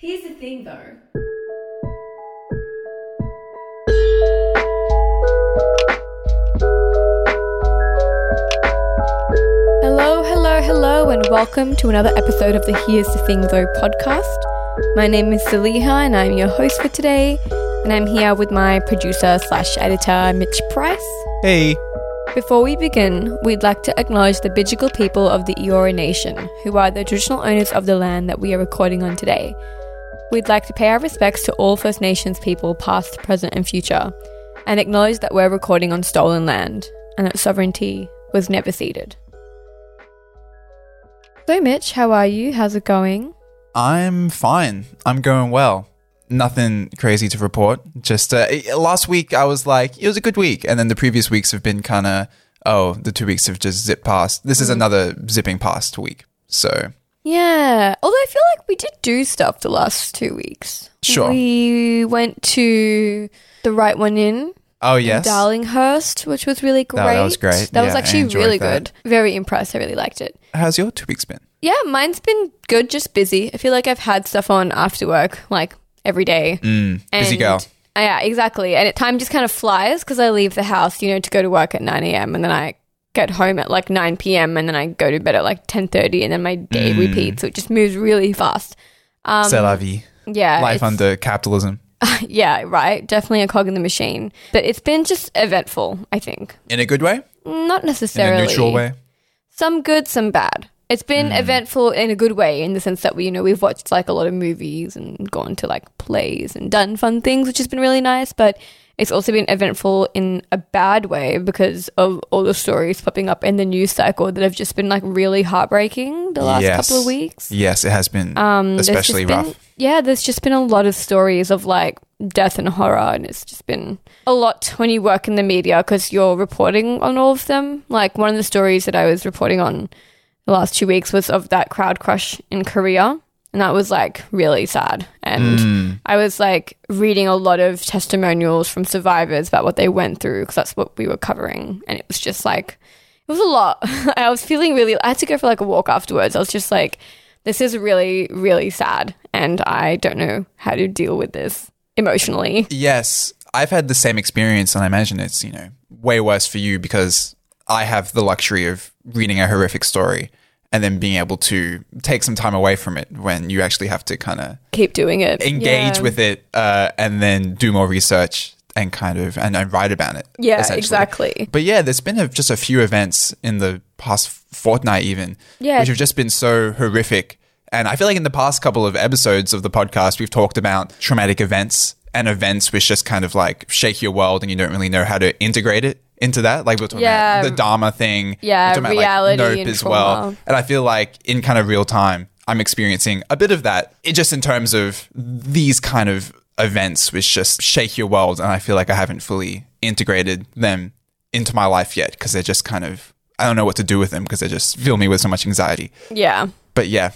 Here's the thing though. Hello, hello, hello, and welcome to another episode of the Here's the Thing Though podcast. My name is Saliha, and I'm your host for today. And I'm here with my producer slash editor, Mitch Price. Hey. Before we begin, we'd like to acknowledge the Bidjigal people of the Eora Nation, who are the traditional owners of the land that we are recording on today. We'd like to pay our respects to all First Nations people, past, present, and future, and acknowledge that we're recording on stolen land and that sovereignty was never ceded. So, Mitch, how are you? How's it going? I'm fine. I'm going well. Nothing crazy to report. Just uh, last week, I was like, it was a good week. And then the previous weeks have been kind of, oh, the two weeks have just zipped past. This is another zipping past week. So, Yeah, although I feel like we did do stuff the last two weeks. Sure. We went to the right one in oh, yes. Darlinghurst, which was really great. that was great. That was Yeah, I actually enjoyed really that. good. Very impressed. I really liked it. How's your two weeks been? Yeah, mine's been good, just busy. I feel like I've had stuff on after work, like every day. Mm, busy And- girl. Uh, yeah, exactly. And it, time just kind of flies because I leave the house, you know, to go to work at 9 a.m. and then I get home at like 9 p.m. and then I go to bed at like 10.30 and then my day Mm. repeats. So it just moves really fast. Um, C'est la vie. yeah. Life under capitalism. Yeah, right. Definitely a cog in the machine. But it's been just eventful, I think. In a good way? Not necessarily. In a neutral way? Some good, some bad. It's been eventful in a good way in the sense that we, you know, we've watched like a lot of movies and gone to like plays and done fun things, which has been really nice. But it's also been eventful in a bad way because of all the stories popping up in the news cycle that have just been like really heartbreaking the last Yes. couple of weeks. Yes, it has been Um, especially been- rough. Yeah, there's just been a lot of stories of like death and horror, and it's just been a lot when you work in the media because you're reporting on all of them. Like one of the stories that I was reporting on the last two weeks was of that crowd crush in Korea, and that was like really sad. And Mm. I was like reading a lot of testimonials from survivors about what they went through because that's what we were covering, and it was just like it was a lot. I was feeling really. I had to go for like a walk afterwards. I was just like, this is really, really sad, and I don't know how to deal with this emotionally. Yes, I've had the same experience, and I imagine it's you know way worse for you because I have the luxury of reading a horrific story and then being able to take some time away from it when you actually have to kind of Keep doing it. engage Yeah. with it uh, and then do more research and kind of and, and write about it. Yeah, exactly. But yeah, there's been a, just a few events in the past fortnight, even, Yeah. which have just been so horrific. And I feel like in the past couple of episodes of the podcast, we've talked about traumatic events and events which just kind of like shake your world and you don't really know how to integrate it into that. Like we're talking Yeah. about the Dharma thing. Yeah, we're talking about, reality like, Nope and as trauma. well. And I feel like in kind of real time, I'm experiencing a bit of that. It just in terms of these kind of events which just shake your world. And I feel like I haven't fully integrated them into my life yet because they're just kind of, I don't know what to do with them because they just fill me with so much anxiety. Yeah. But yeah,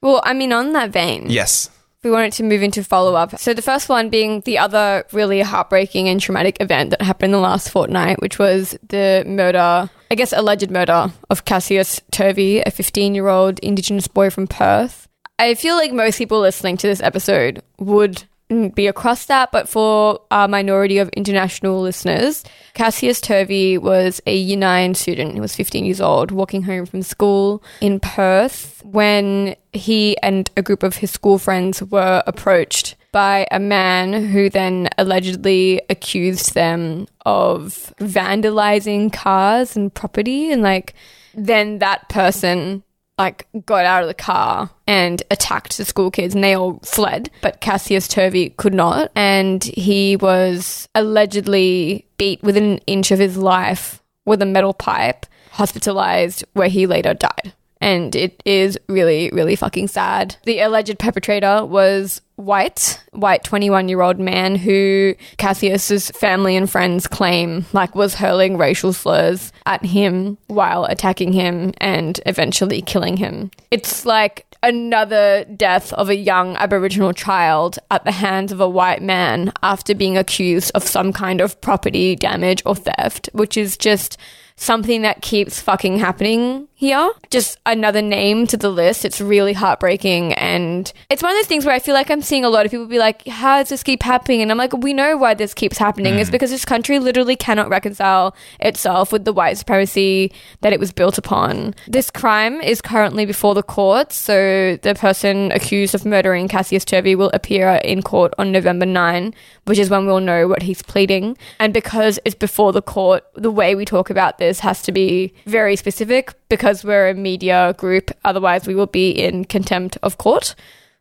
Well, I mean, on that vein, yes. We wanted to move into follow up. So the first one being the other really heartbreaking and traumatic event that happened in the last fortnight, which was the murder, I guess alleged murder of Cassius Turvey, a 15 year old Indigenous boy from Perth. I feel like most people listening to this episode would Mm, be across that, but for our minority of international listeners, Cassius Turvey was a year nine student. He was 15 years old, walking home from school in Perth when he and a group of his school friends were approached by a man who then allegedly accused them of vandalizing cars and property and like then that person like got out of the car and attacked the school kids and they all fled but cassius turvey could not and he was allegedly beat within an inch of his life with a metal pipe hospitalized where he later died and it is really really fucking sad. The alleged perpetrator was white white 21 year old man who cassius's family and friends claim like was hurling racial slurs at him while attacking him and eventually killing him. It's like another death of a young aboriginal child at the hands of a white man after being accused of some kind of property damage or theft which is just something that keeps fucking happening here. Just another name to the list. It's really heartbreaking. And it's one of those things where I feel like I'm seeing a lot of people be like, how does this keep happening? And I'm like, we know why this keeps happening. It's mm. because this country literally cannot reconcile itself with the white supremacy that it was built upon. This crime is currently before the courts. So the person accused of murdering Cassius Turvey will appear in court on November 9, which is when we'll know what he's pleading. And because it's before the court, the way we talk about this has to be very specific because we're a media group. Otherwise, we will be in contempt of court.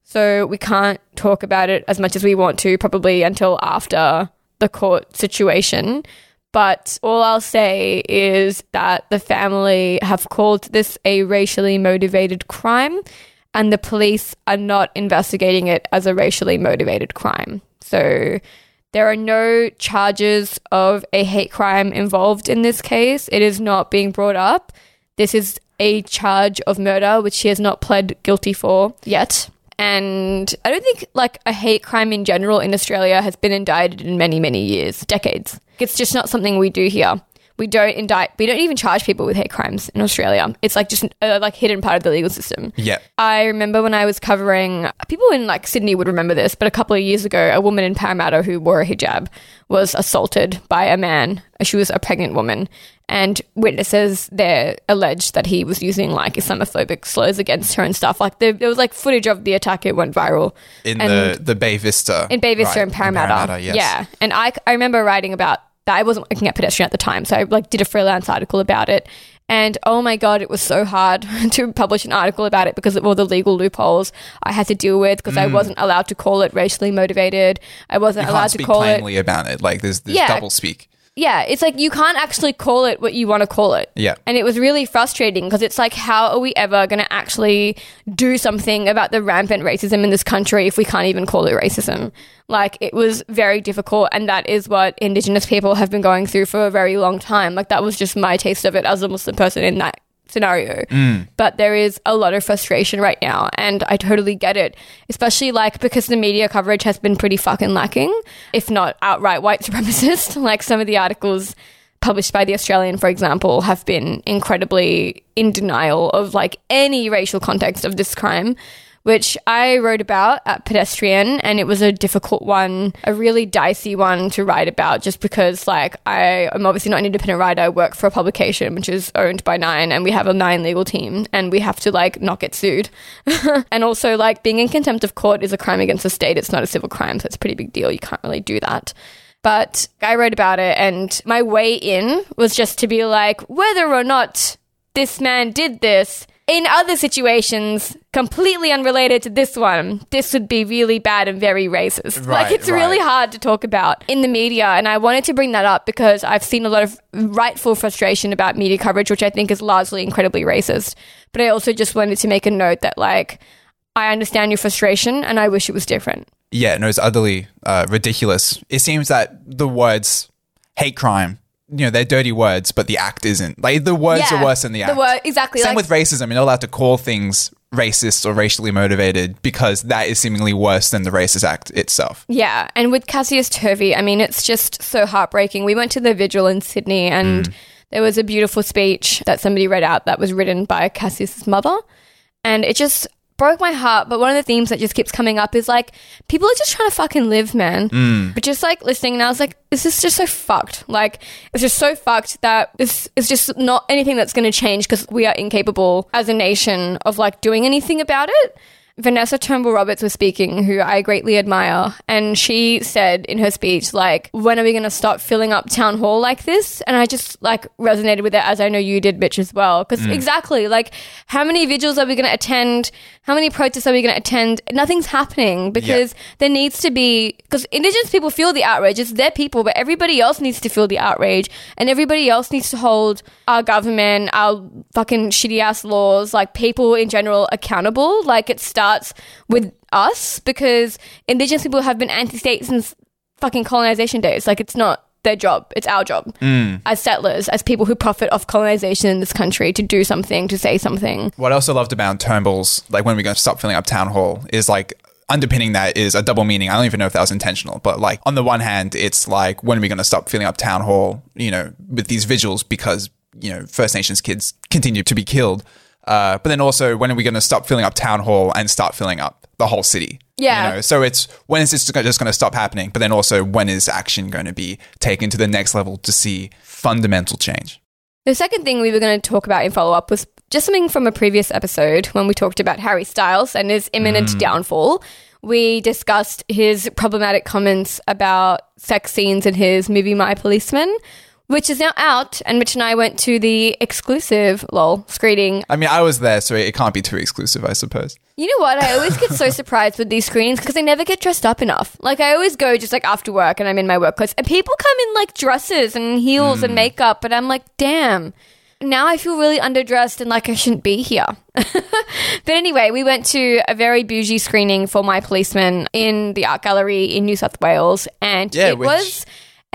So we can't talk about it as much as we want to, probably until after the court situation. But all I'll say is that the family have called this a racially motivated crime, and the police are not investigating it as a racially motivated crime. So there are no charges of a hate crime involved in this case. It is not being brought up. This is a charge of murder, which she has not pled guilty for yet. And I don't think like a hate crime in general in Australia has been indicted in many, many years, decades. It's just not something we do here. We don't indict, we don't even charge people with hate crimes in Australia. It's like just a uh, like hidden part of the legal system. Yeah. I remember when I was covering, people in like Sydney would remember this, but a couple of years ago, a woman in Parramatta who wore a hijab was assaulted by a man. She was a pregnant woman. And witnesses there alleged that he was using like Islamophobic slurs against her and stuff. Like there, there was like footage of the attack. It went viral In the, the Bay Vista. in Bay Vista right, and Parramatta. yes. Yeah, and I, I remember writing about that. I wasn't working at Pedestrian at the time, so I like did a freelance article about it. And oh my god, it was so hard to publish an article about it because of all the legal loopholes I had to deal with because I wasn't allowed to call it racially motivated. I wasn't Mm. Allowed to call it. plainly about it. Like there's, there's Yeah. double speak. Yeah, it's like you can't actually call it what you want to call it. Yeah. And it was really frustrating because it's like, how are we ever going to actually do something about the rampant racism in this country if we can't even call it racism? Like, it was very difficult. And that is what Indigenous people have been going through for a very long time. Like, that was just my taste of it as a Muslim person in that scenario. Mm. But there is a lot of frustration right now. And I totally get it, especially like because the media coverage has been pretty fucking lacking, if not outright white supremacist. like some of the articles published by the Australian, for example, have been incredibly in denial of like any racial context of this crime. Which I wrote about at Pedestrian, and it was a difficult one, a really dicey one to write about, just because, like, I am obviously not an independent writer. I work for a publication which is owned by Nine, and we have a Nine legal team, and we have to, like, not get sued. and also, like, being in contempt of court is a crime against the state. It's not a civil crime, so it's a pretty big deal. You can't really do that. But I wrote about it, and my way in was just to be like, whether or not this man did this in other situations completely unrelated to this one, this would be really bad and very racist. like Right, it's really hard to talk about in the media, and I wanted to bring that up because I've seen a lot of rightful frustration about media coverage, which I think is largely incredibly racist. But I also just wanted to make a note that like I understand your frustration, and I wish it was different. Yeah, no, it's utterly uh, ridiculous. It seems that the words hate crime, you know, they're dirty words, but the act isn't. Like the words Yeah, are worse than the act. The word exactly. Same like, with racism. You're not allowed to call things racist or racially motivated because that is seemingly worse than the racist act itself. Yeah, and with Cassius Turvey, I mean, it's just so heartbreaking. We went to the vigil in Sydney, and mm. there was a beautiful speech that somebody read out that was written by Cassius's mother, and it just broke my heart. But one of the themes that just keeps coming up is like people are just trying to fucking live, man. Mm. But just like listening, and I was like, this is just so fucked. Like it's just so fucked that this is just not anything that's going to change because we are incapable as a nation of like doing anything about it. Vanessa Turnbull Roberts was speaking, who I greatly admire, and she said in her speech, like, when are we going to stop filling up town hall like this? And I just like resonated with it as I know you did, Mitch, as well. Because mm. exactly, like, how many vigils are we going to attend? How many protests are we going to attend? Nothing's happening because there needs to be, because Indigenous people feel the outrage. It's their people, but everybody else needs to feel the outrage, and everybody else needs to hold our government, our fucking shitty ass laws, like people in general accountable. Like it starts with us because Indigenous people have been anti-state since fucking colonization days. Like it's not their job; it's our job mm. as settlers, as people who profit off colonization in this country, to do something, to say something. What I also loved about Turnbull's, like when we're going to stop filling up town hall, is like underpinning that is a double meaning. I don't even know if that was intentional, but like on the one hand, it's like when are we going to stop filling up town hall, you know, with these vigils because you know First Nations kids continue to be killed. Uh, but then also, when are we going to stop filling up town hall and start filling up the whole city? Yeah. You know? So it's when is this just going to stop happening? But then also, when is action going to be taken to the next level to see fundamental change? The second thing we were going to talk about in follow up was just something from a previous episode when we talked about Harry Styles and his imminent downfall. We discussed his problematic comments about sex scenes in his movie My Policeman, which is now out, and Mitch and I went to the exclusive lol screening. I mean, I was there, so it can't be too exclusive, I suppose. You know what? I always get so surprised with these screenings because I never get dressed up enough. Like I always go just like after work and I'm in my work clothes, and people come in like dresses and heels and hmm. makeup, but I'm like, damn. Now I feel really underdressed and like I shouldn't be here. but anyway, we went to a very bougie screening for My Policeman in the art gallery in New South Wales, and Yeah, it which- was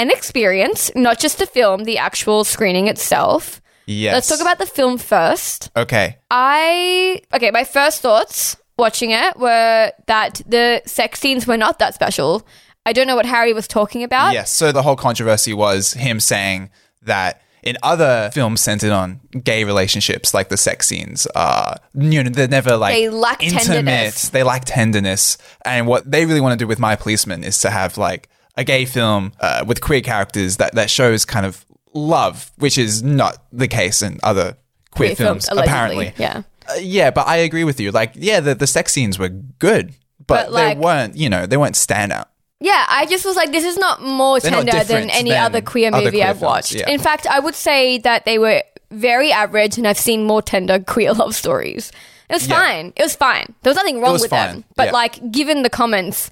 an experience, not just the film, the actual screening itself. Yes. Let's talk about the film first. Okay. I okay, my first thoughts watching it were that the sex scenes were not that special. I don't know what Harry was talking about. Yes. So the whole controversy was him saying that in other films centered on gay relationships, like the sex scenes, uh, you know, they're never like They lack intimate. tenderness. They lack tenderness, and what they really want to do with My Policeman is to have like a gay film uh, with queer characters that that shows kind of love, which is not the case in other queer, Queer films, allegedly. apparently. Yeah. Uh, yeah, but I agree with you. Like, yeah, the, the sex scenes were good, but, But, like- they weren't, you know, they weren't standout. Yeah, I just was like, this is not more They're not tender than any than other queer other movie queer I've films, watched. yeah. In fact, I would say that they were very average, and I've seen more tender queer love stories. It was Yeah. fine. It was fine. There was nothing wrong was with fine, them. But yeah. like, given the comments,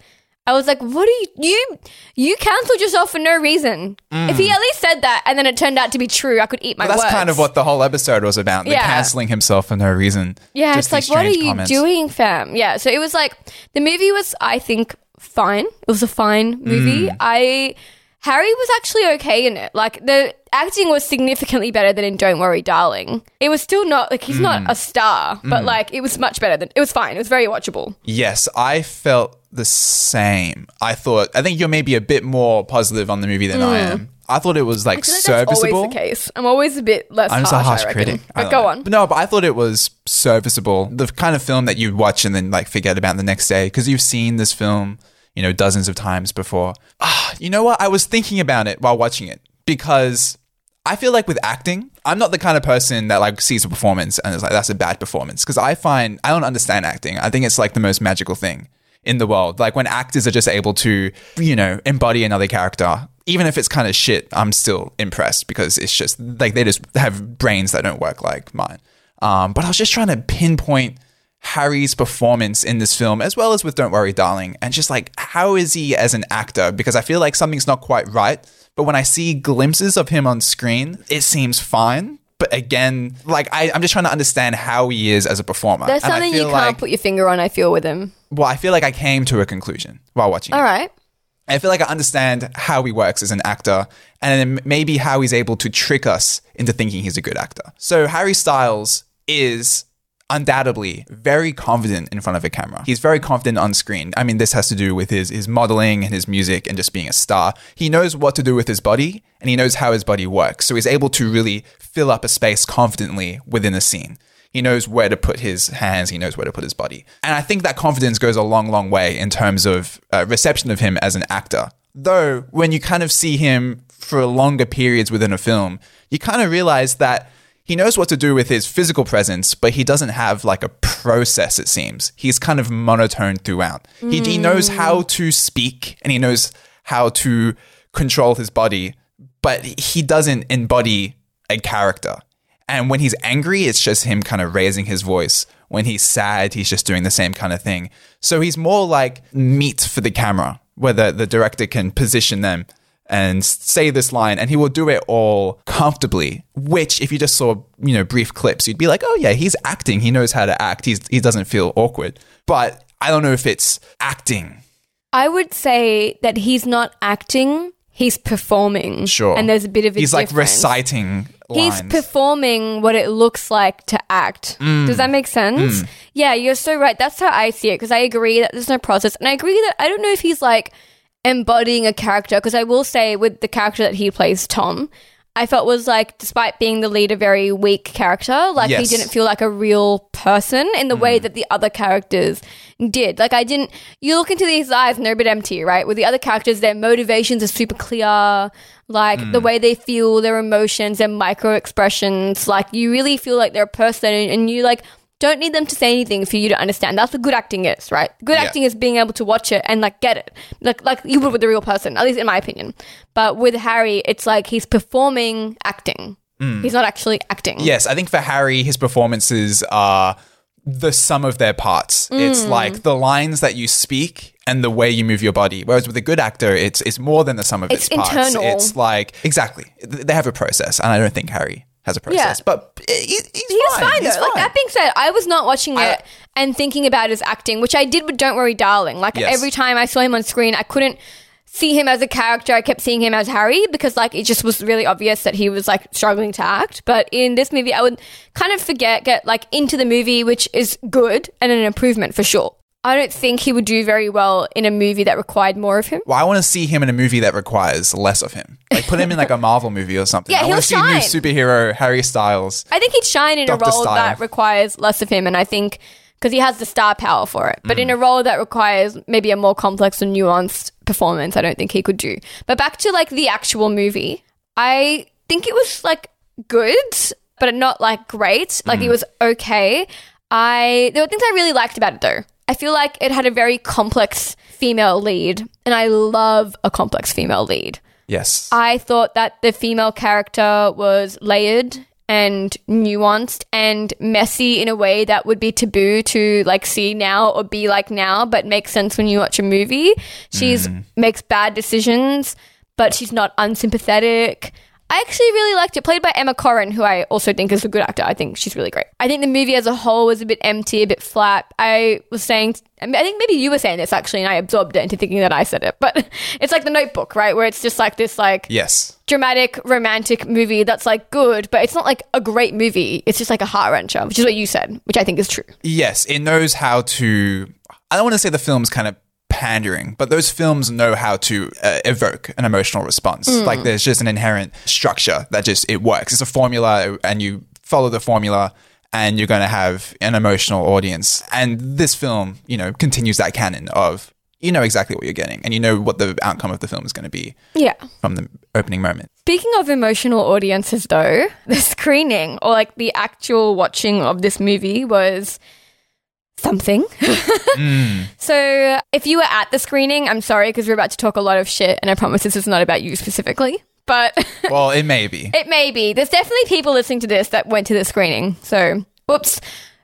I was like, "What are you? You you cancelled yourself for no reason." If he at least said that, and then it turned out to be true, I could eat my Mm. But that's words. kind of what the whole episode was about. The Yeah. canceling himself for no reason. Yeah, Just it's like, what are you comments. doing, fam? Yeah, so it was like the movie was, I think, fine. It was a fine movie. Mm. I Harry was actually okay in it. Like the acting was significantly better than in Don't Worry, Darling. It was still not like he's Mm. not a star, but like it was much better than it was fine. It was very watchable. Yes, I felt the same. I thought, I think you're maybe a bit more positive on the movie than I am. I thought it was like I feel like serviceable. that's always the case. I'm always a bit less I'm harsh, just a harsh I reckon. critic. I But go on. No, but I thought it was serviceable. The kind of film that you'd watch and then like forget about the next day because you've seen this film, you know, dozens of times before. Ah, you know what? I was thinking about it while watching it because I feel like with acting, I'm not the kind of person that like sees a performance and is like, that's a bad performance. Because I find I don't understand acting. I think it's like the most magical thing in the world. Like when actors are just able to, you know, embody another character. Even if it's kind of shit, I'm still impressed because it's just like they just have brains that don't work like mine. Um, but I was just trying to pinpoint Harry's performance in this film, as well as with Don't Worry, Darling, and just like how is he as an actor? Because I feel like something's not quite right. But when I see glimpses of him on screen, it seems fine. But again, like I, I'm just trying to understand how he is as a performer. There's And I something you can't like- put your finger on. I feel with him. well, I feel like I came to a conclusion while watching. All it. right. I feel like I understand how he works as an actor and maybe how he's able to trick us into thinking he's a good actor. So Harry Styles is undoubtedly very confident in front of a camera. He's very confident on screen. I mean, this has to do with his his modeling and his music and just being a star. He knows what to do with his body and he knows how his body works. So he's able to really fill up a space confidently within a scene. He knows where to put his hands. He knows where to put his body. And I think that confidence goes a long, long way in terms of uh, reception of him as an actor. Though, when you kind of see him for longer periods within a film, you kind of realize that he knows what to do with his physical presence, but he doesn't have like a process, it seems. He's kind of monotone throughout. He, he knows how to speak and he knows how to control his body, but he doesn't embody a character. And when he's angry, it's just him kind of raising his voice. When he's sad, he's just doing the same kind of thing. So he's more like meat for the camera, where the, the director can position them and say this line, and he will do it all comfortably. Which, if you just saw, you know, brief clips, you'd be like, oh yeah, he's acting. He knows how to act. He's, he doesn't feel awkward. But I don't know if it's acting. I would say that he's not acting; he's performing. Sure. and there's a bit of a He's like difference. reciting He's performing what it looks like to act. Mm. Does that make sense? Yeah, you're so right. That's how I see it because I agree that there's no process. And I agree that I don't know if he's like embodying a character because I will say with the character that he plays, Tom, I felt was like, despite being the lead, a very weak character. Like Yes. he didn't feel like a real person in the way mm. that the other characters did. Like I didn't. You look into these eyes and they're a bit empty, right? With the other characters, their motivations are super clear. Like the mm. way they feel, their emotions, their micro expressions. Like you really feel like they're a person, and you like don't need them to say anything for you to understand. That's what good acting is, right? Good Yeah. acting is being able to watch it and like get it, like like you would with a real person, at least in my opinion. But with Harry, it's like he's performing acting. He's not actually acting. Yes, I think for Harry, his performances are the sum of their parts. It's Mm. like the lines that you speak and the way you move your body. Whereas with a good actor, it's it's more than the sum of It's its parts. It's like exactly they have a process, and I don't think Harry has a process. Yeah. But eh, he, he's fine. fine, He's though. Like fine. that being said, I was not watching I- it and thinking about his acting, which I did with Don't Worry, Darling. Like Yes. every time I saw him on screen, I couldn't see him as a character. I kept seeing him as Harry because like it just was really obvious that he was like struggling to act. But in this movie, I would kind of forget, get like into the movie, which is good and an improvement for sure. I don't think he would do very well in a movie that required more of him. Well, I want to see him in a movie that requires less of him. Like put him in like a Marvel movie or something. Yeah, I want to see a new superhero Harry Styles. I think he'd shine in Dr. a role Style. that requires less of him, and I think because he has the star power for it. But Mm. in a role that requires maybe a more complex and nuanced performance, I don't think he could do. But back to like the actual movie, I think it was like good, but not like great. Like it Mm. was okay. I there were things I really liked about it though. I feel like it had a very complex female lead, and I love a complex female lead. Yes. I thought that the female character was layered and nuanced and messy in a way that would be taboo to like see now or be like now, but makes sense when you watch a movie. She's mm. makes bad decisions, but she's not unsympathetic. I actually really liked it. Played by Emma Corrin, who I also think is a good actor. I think she's really great. I think the movie as a whole was a bit empty, a bit flat. I was saying, I mean, I think maybe you were saying this actually, and I absorbed it into thinking that I said it. But it's like the Notebook, right? Where it's just like this, like yes. dramatic romantic movie that's like good, but it's not like a great movie. It's just like a heart wrencher, which is what you said, which I think is true. Yes, it knows how to. I don't want to say the film's kind of pandering, but those films know how to uh, evoke an emotional response. Like there's just an inherent structure that just it works. It's a formula, and you follow the formula, and you're going to have an emotional audience. And this film, you know, continues that canon of you know exactly what you're getting, and you know what the outcome of the film is going to be Yeah. from the opening moment. Speaking of emotional audiences, though, the screening or like the actual watching of this movie was something. So, if you were at the screening, I'm sorry because we're about to talk a lot of shit, and I promise this is not about you specifically, but Well, it may be. it may be. There's definitely people listening to this that went to the screening. So, whoops.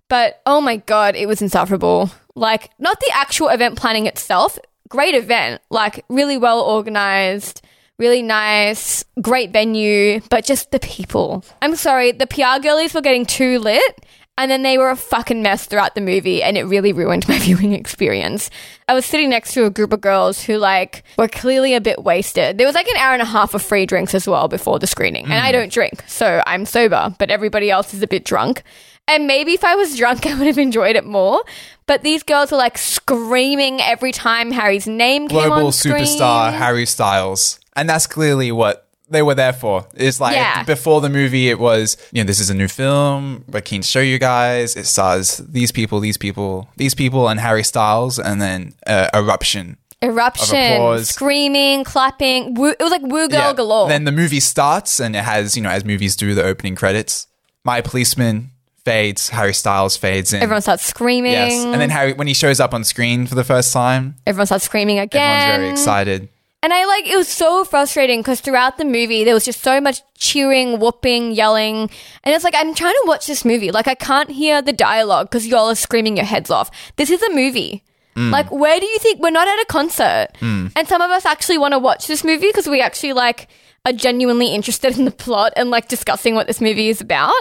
But oh my god, it was insufferable. Like, not the actual event planning itself. Great event, like really well organized, really nice, great venue, but just the people. I'm sorry, the PR girlies were getting too lit. And then they were a fucking mess throughout the movie, and it really ruined my viewing experience. I was sitting next to a group of girls who, like, were clearly a bit wasted. There was like an hour and a half of free drinks as well before the screening, and I mm. don't drink, so I'm sober, but everybody else is a bit drunk. And maybe if I was drunk, I would have enjoyed it more. But these girls were like screaming every time Harry's name came global on screen. superstar Harry Styles. And that's clearly what they were there for. It's like Yeah. before the movie, it was, you know, this is a new film. We're keen to show you guys. It stars these people, these people, these people, and Harry Styles, and then uh, eruption. Eruption, screaming, clapping. Woo, it was like woo girl Yeah. galore. Then the movie starts, and it has, you know, as movies do, the opening credits. My policeman fades. Harry Styles fades in. Everyone starts screaming. yes, and then Harry when he shows up on screen for the first time, everyone starts screaming again. everyone's very excited. And I like it was so frustrating because throughout the movie there was just so much cheering, whooping, yelling, and it's like I'm trying to watch this movie. Like I can't hear the dialogue because y'all are screaming your heads off. This is a movie. Mm. Like where do you think we're not at a concert? Mm. And some of us actually want to watch this movie because we actually like are genuinely interested in the plot and like discussing what this movie is about.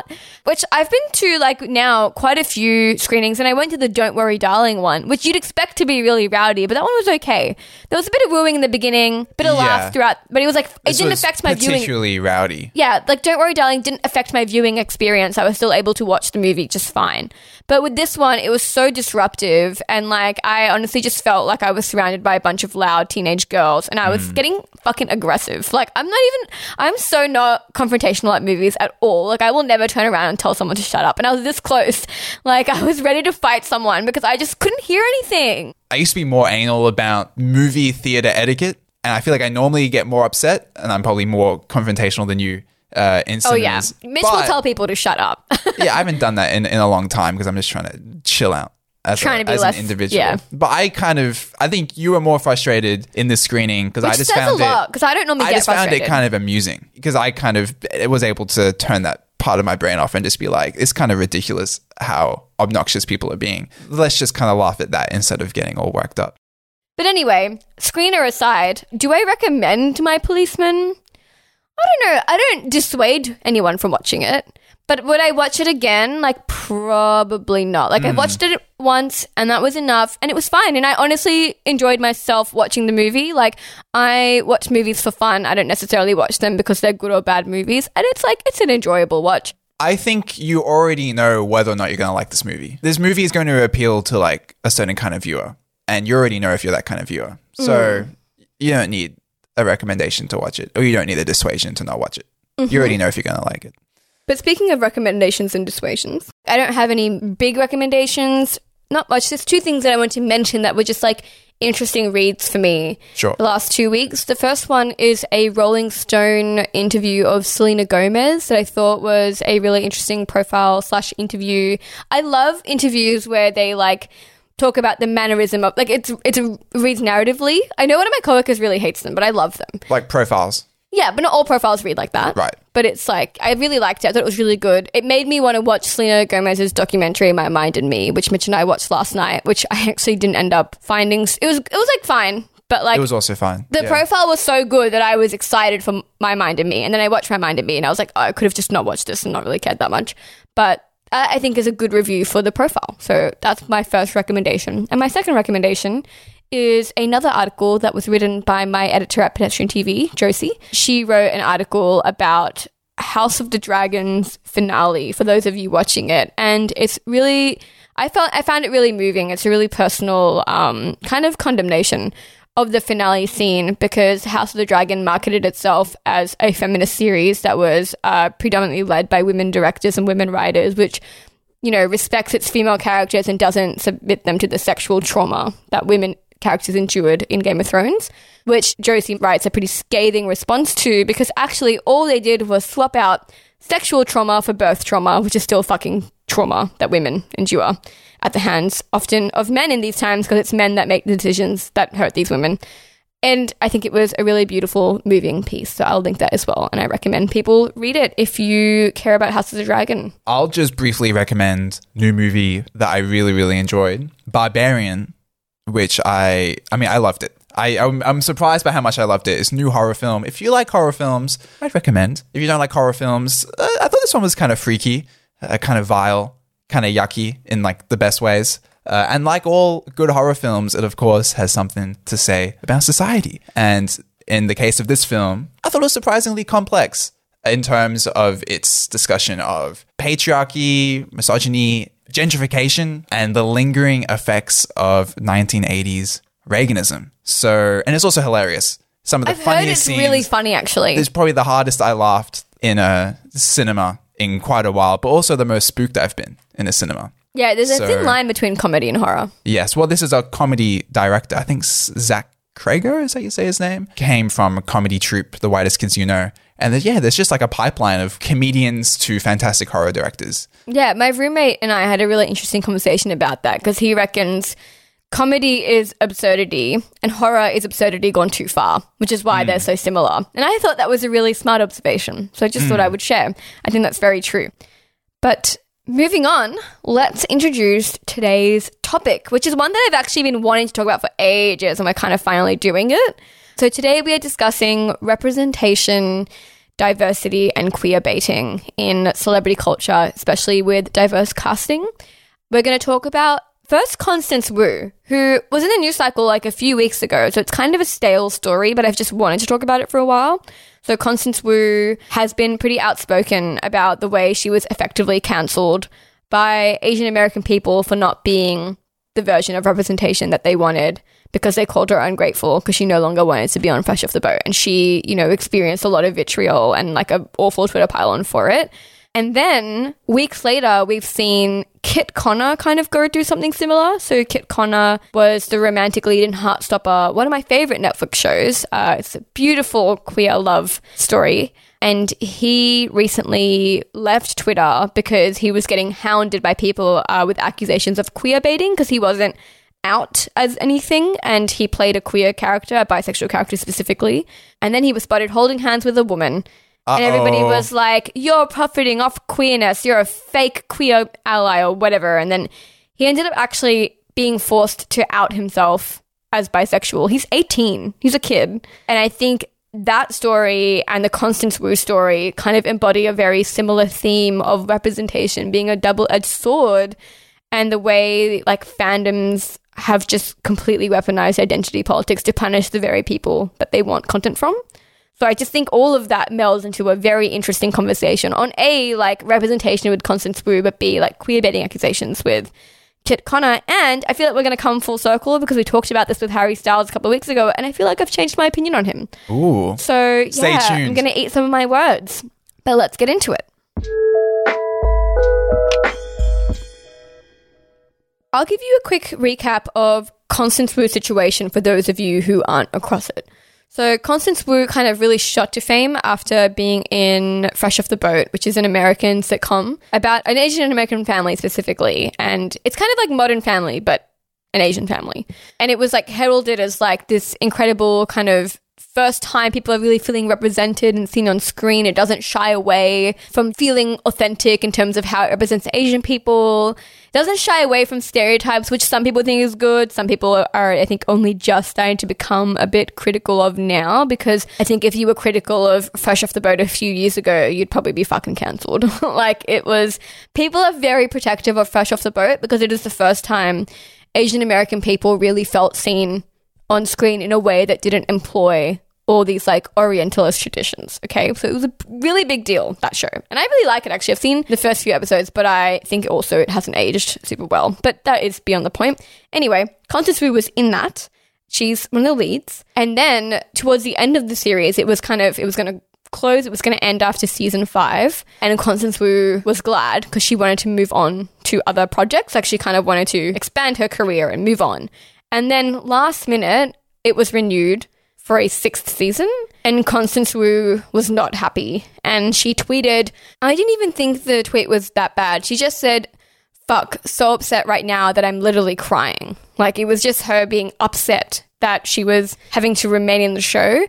Which I've been to like now quite a few screenings, and I went to the Don't Worry Darling one, which you'd expect to be really rowdy, but that one was okay. There was a bit of wooing in the beginning, bit of Yeah. laughs throughout, but it was like it This didn't affect my viewing. particularly rowdy. Yeah, like Don't Worry Darling didn't affect my viewing experience. I was still able to watch the movie just fine. But with this one, it was so disruptive and like I honestly just felt like I was surrounded by a bunch of loud teenage girls and I was hmm. getting fucking aggressive. Like I'm not even. I'm so not confrontational at movies at all. Like I will never turn around and tell someone to shut up. And I was this close. Like I was ready to fight someone because I just couldn't hear anything. I used to be more anal about movie theater etiquette, and I feel like I normally get more upset, and I'm probably more confrontational than you. Uh, Oh yeah. Mitch will tell people to shut up. yeah, I haven't done that in, in a long time because I'm just trying to chill out as, Trying a, to be as less- an individual. yeah. But I kind of, I think you were more frustrated in this screening because I just found a it. because I don't normally I just found it kind of amusing because I kind of it was able to turn that part of my brain off and just be like, it's kind of ridiculous how obnoxious people are being. Let's just kind of laugh at that instead of getting all worked up. But anyway, screener aside, do I recommend my policeman? I don't know. I don't dissuade anyone from watching it. But would I watch it again? Like, probably not. Like, I hmm. watched it once and that was enough and it was fine. And I honestly enjoyed myself watching the movie. Like, I watch movies for fun. I don't necessarily watch them because they're good or bad movies. And it's like, it's an enjoyable watch. I think you already know whether or not you're going to like this movie. This movie is going to appeal to like a certain kind of viewer, and you already know if you're that kind of viewer. So mm. you don't need a recommendation to watch it, or you don't need a dissuasion to not watch it. You already mm-hmm. know if you're going to like it. But speaking of recommendations and dissuasions, I don't have any big recommendations. Not much. There's two things that I want to mention that were just like interesting reads for me Sure. the last two weeks. The first one is a Rolling Stone interview of Selena Gomez that I thought was a really interesting profile slash interview. I love interviews where they like talk about the mannerism of like it's it's a, reads narratively. I know one of my coworkers really hates them, but I love them. Like profiles, Yeah, but not all profiles read like that. right? But it's like I really liked it. I thought it was really good. It made me want to watch Selena Gomez's documentary "My Mind and Me," which Mitch and I watched last night. Which I actually didn't end up finding. It was it was like fine, but like It was also fine. the Yeah. profile was so good that I was excited for My Mind and Me, and then I watched My Mind and Me, and I was like, oh, I could have just not watched this and not really cared that much. But I think is a good review for the profile. So that's my first recommendation, and my second recommendation is another article that was written by my editor at Pedestrian TV, Josie. She wrote an article about House of the Dragons finale for those of you watching it, and it's really I felt I found it really moving. It's a really personal um, kind of condemnation of the finale scene because House of the Dragon marketed itself as a feminist series that was uh, predominantly led by women directors and women writers, which you know respects its female characters and doesn't submit them to the sexual trauma that women characters endured in Game of Thrones, which Josie writes a pretty scathing response to because actually all they did was swap out sexual trauma for birth trauma, which is still fucking trauma that women endure at the hands often of men in these times because it's men that make the decisions that hurt these women. And I think it was a really beautiful, moving piece. So I'll link that as well. And I recommend people read it if you care about House of the Dragon. I'll just briefly recommend new movie that I really really enjoyed, Barbarian, which I I mean I loved it. I I'm, I'm surprised by how much I loved it. It's a new horror film. If you like horror films, I'd recommend. If you don't like horror films, uh, I thought this one was kind of freaky, uh, kind of vile, kind of yucky in like the best ways. Uh, and like all good horror films, it of course has something to say about society. And in the case of this film, I thought it was surprisingly complex in terms of its discussion of patriarchy, misogyny, gentrification, and the lingering effects of 1980s Reaganism. So, and it's also hilarious. Some of the I've heard funniest it's scenes. really funny, actually. It's probably the hardest I laughed in a cinema in quite a while, but also the most spooked I've been in a cinema. Yeah, there's a So- thin line between comedy and horror. Yes, well, this is a comedy director. I think S- Zach Cregger, is that you say his name? Came from a comedy troupe, The Whitest Kids You Know. And then, yeah, there's just like a pipeline of comedians to fantastic horror directors. Yeah, my roommate and I had a really interesting conversation about that because he reckons comedy is absurdity and horror is absurdity gone too far, which is why they're mm. so similar. And I thought that was a really smart observation. So I just thought mm. I would share. I think that's very true. But moving on, let's introduce today's topic, which is one that I've actually been wanting to talk about for ages and we're kind of finally doing it. So today we are discussing representation, diversity, and queer baiting in celebrity culture, especially with diverse casting. We're going to talk about first Constance Wu, who was in the news cycle like a few weeks ago. So it's kind of a stale story, but I've just wanted to talk about it for a while. So Constance Wu has been pretty outspoken about the way she was effectively cancelled by Asian American people for not being the version of representation that they wanted, because they called her ungrateful because she no longer wanted to be on Fresh Off the Boat. And she, you know, experienced a lot of vitriol and like an awful Twitter pylon for it. And then weeks later, we've seen Kit Connor kind of go through something similar. So Kit Connor was the romantic lead in Heartstopper, one of my favorite Netflix shows. Uh, it's a beautiful queer love story. And he recently left Twitter because he was getting hounded by people uh, with accusations of queer baiting because he wasn't out as anything and he played a queer character, a bisexual character specifically. And then he was spotted holding hands with a woman. And everybody was like, You're profiting off queerness. You're a fake queer ally or whatever. And then he ended up actually being forced to out himself as bisexual. He's 18, he's a kid. And I think that story and the Constance Wu story kind of embody a very similar theme of representation being a double edged sword and the way like fandoms have just completely weaponized identity politics to punish the very people that they want content from. So I just think all of that melds into a very interesting conversation on A, like representation with Constance Wu, but B, like queer baiting accusations with Kit Connor. And I feel like we're going to come full circle because we talked about this with Harry Styles a couple of weeks ago, and I feel like I've changed my opinion on him. Ooh. So yeah, Stay tuned. I'm going to eat some of my words. But let's get into it. I'll give you a quick recap of Constance Wu's situation for those of you who aren't across it. So Constance Wu kind of really shot to fame after being in Fresh Off the Boat, which is an American sitcom about an Asian American family specifically, and it's kind of like Modern Family, but an Asian family. And it was like heralded as like this incredible kind of first time people are really feeling represented and seen on screen. It doesn't shy away from feeling authentic in terms of how it represents Asian people. It doesn't shy away from stereotypes, which some people think is good. Some people are, I think, only just starting to become a bit critical of now because I think if you were critical of Fresh Off the Boat a few years ago, you'd probably be fucking cancelled. like it was, people are very protective of Fresh Off the Boat because it is the first time Asian American people really felt seen on screen in a way that didn't employ all these like Orientalist traditions. Okay, so it was a really big deal that show, and I really like it. Actually, I've seen the first few episodes, but I think also it hasn't aged super well. But that is beyond the point. Anyway, Constance Wu was in that. She's one of the leads, and then towards the end of the series, it was kind of it was going to close. It was going to end after season five, and Constance Wu was glad because she wanted to move on to other projects. Like she kind of wanted to expand her career and move on. And then last minute, it was renewed for a sixth season, and Constance Wu was not happy. And she tweeted, I didn't even think the tweet was that bad. She just said, Fuck, so upset right now that I'm literally crying. Like it was just her being upset that she was having to remain in the show.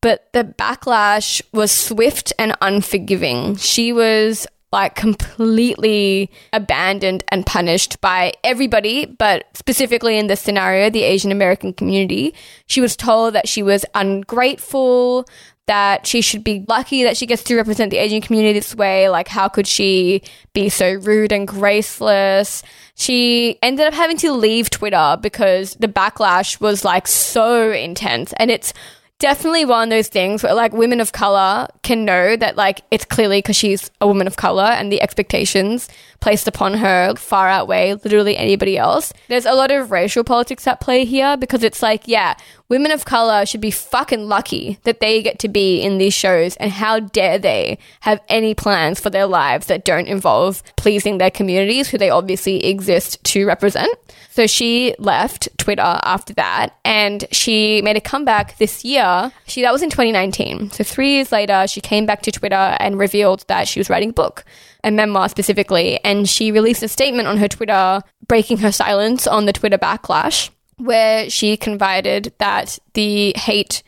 But the backlash was swift and unforgiving. She was like completely abandoned and punished by everybody, but specifically in this scenario, the Asian American community. She was told that she was ungrateful, that she should be lucky that she gets to represent the Asian community this way. Like, how could she be so rude and graceless? She ended up having to leave Twitter because the backlash was like so intense. And it's definitely one of those things where like women of color can know that like it's clearly because she's a woman of color and the expectations placed upon her far outweigh literally anybody else. There's a lot of racial politics at play here because it's like, yeah, women of color should be fucking lucky that they get to be in these shows and how dare they have any plans for their lives that don't involve pleasing their communities who they obviously exist to represent. So she left Twitter after that and she made a comeback this year. She that was in 2019. So 3 years later she came back to Twitter and revealed that she was writing a book, a memoir specifically, and she released a statement on her Twitter breaking her silence on the Twitter backlash where she confided that the hate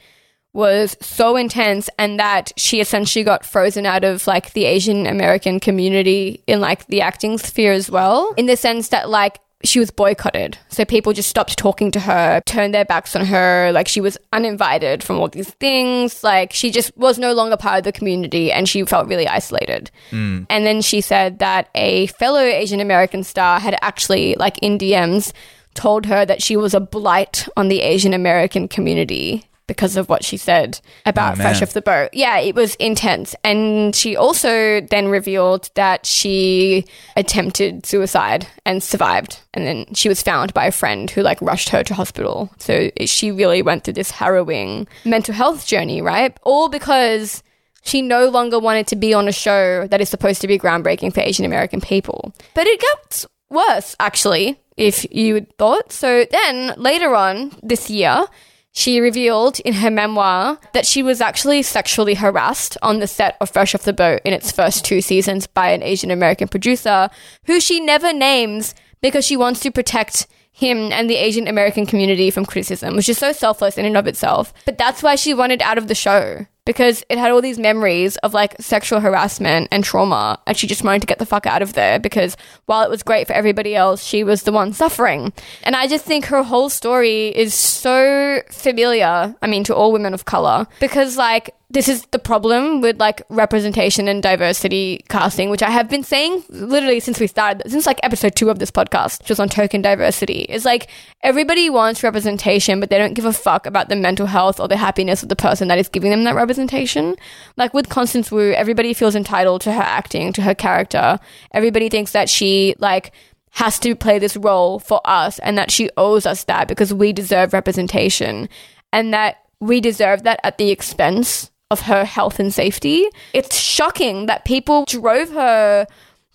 was so intense and that she essentially got frozen out of like the Asian American community in like the acting sphere as well in the sense that like she was boycotted. So people just stopped talking to her, turned their backs on her. Like she was uninvited from all these things. Like she just was no longer part of the community and she felt really isolated. Hmm. And then she said that a fellow Asian American star had actually, like in DMs, told her that she was a blight on the Asian American community because of what she said about Oh, Fresh. Off the Boat. Yeah, it was intense. And she also then revealed that she attempted suicide and survived. And then she was found by a friend who like rushed her to hospital. So she really went through this harrowing mental health journey, right? All because she no longer wanted to be on a show that is supposed to be groundbreaking for Asian American people. But it gets worse, actually, if you thought. So then later on this year, she revealed in her memoir that she was actually sexually harassed on the set of Fresh Off the Boat in its first two seasons by an Asian American producer who she never names because she wants to protect him and the Asian American community from criticism, which is so selfless in and of itself. But that's why she wanted out of the show because it had all these memories of like sexual harassment and trauma and she just wanted to get the fuck out of there because while it was great for everybody else she was the one suffering. And i just think her whole story is so familiar i mean to all women of color because like this is the problem with like representation and diversity casting, which I have been saying literally since we started, since like episode two of this podcast, which was on token diversity. Is like everybody wants representation, but they don't give a fuck about the mental health or the happiness of the person that is giving them that representation. Like with Constance Wu, everybody feels entitled to her acting, to her character. Everybody thinks that she like has to play this role for us and that she owes us that because we deserve representation and that we deserve that at the expense of her health and safety. It's shocking that people drove her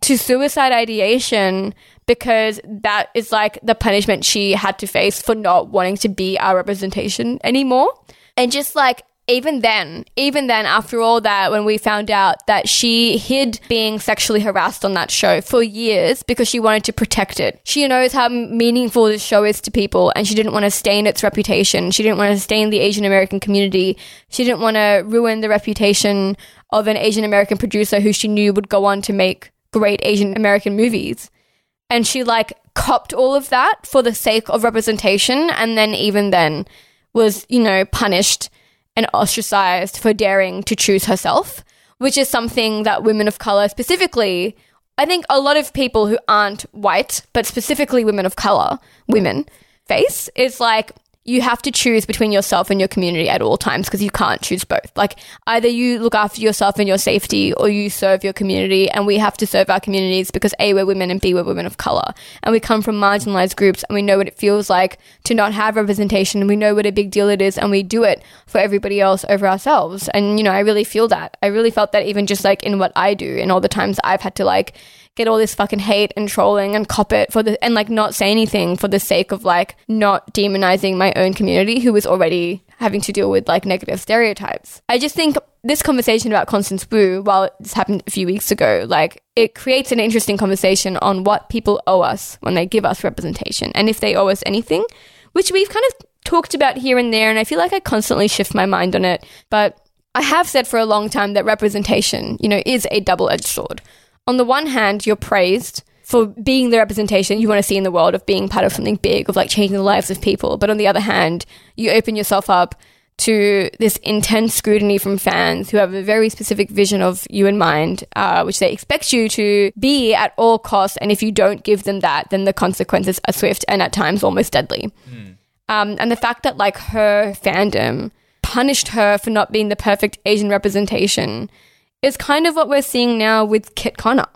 to suicide ideation because that is like the punishment she had to face for not wanting to be our representation anymore. And just like even then, even then, after all that, when we found out that she hid being sexually harassed on that show for years because she wanted to protect it. She knows how meaningful this show is to people and she didn't want to stain its reputation. She didn't want to stain the Asian American community. She didn't want to ruin the reputation of an Asian American producer who she knew would go on to make great Asian American movies. And she like copped all of that for the sake of representation and then even then was, you know, punished and ostracized for daring to choose herself, which is something that women of color specifically, I think a lot of people who aren't white, but specifically women of color, women, face is like you have to choose between yourself and your community at all times because you can't choose both. Like either you look after yourself and your safety or you serve your community and we have to serve our communities because A, we're women and B, we're women of color. And we come from marginalized groups and we know what it feels like to not have representation and we know what a big deal it is and we do it for everybody else over ourselves. And, you know, I really feel that. I really felt that even just like in what I do and all the times I've had to like get all this fucking hate and trolling and cop it for the and like not say anything for the sake of like not demonizing my own community who was already having to deal with like negative stereotypes. I just think this conversation about Constance Wu, while this happened a few weeks ago, like it creates an interesting conversation on what people owe us when they give us representation and if they owe us anything, which we've kind of talked about here and there and I feel like I constantly shift my mind on it, but I have said for a long time that representation, you know, is a double-edged sword on the one hand, you're praised for being the representation you want to see in the world of being part of something big, of like changing the lives of people. But on the other hand, you open yourself up to this intense scrutiny from fans who have a very specific vision of you in mind, uh, which they expect you to be at all costs. And if you don't give them that, then the consequences are swift and at times almost deadly. Um, and the fact that like her fandom punished her for not being the perfect Asian representation is kind of what we're seeing now with Kit Connor,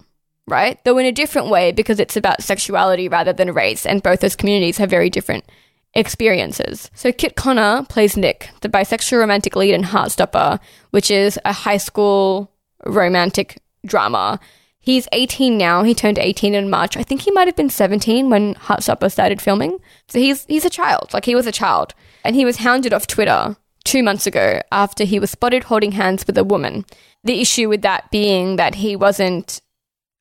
right? Though in a different way because it's about sexuality rather than race, and both those communities have very different experiences. So Kit Connor plays Nick, the bisexual romantic lead in Heartstopper, which is a high school romantic drama. He's 18 now. He turned 18 in March. I think he might have been 17 when Heartstopper started filming. So he's he's a child. Like he was a child. And he was hounded off Twitter two months ago after he was spotted holding hands with a woman. The issue with that being that he wasn't,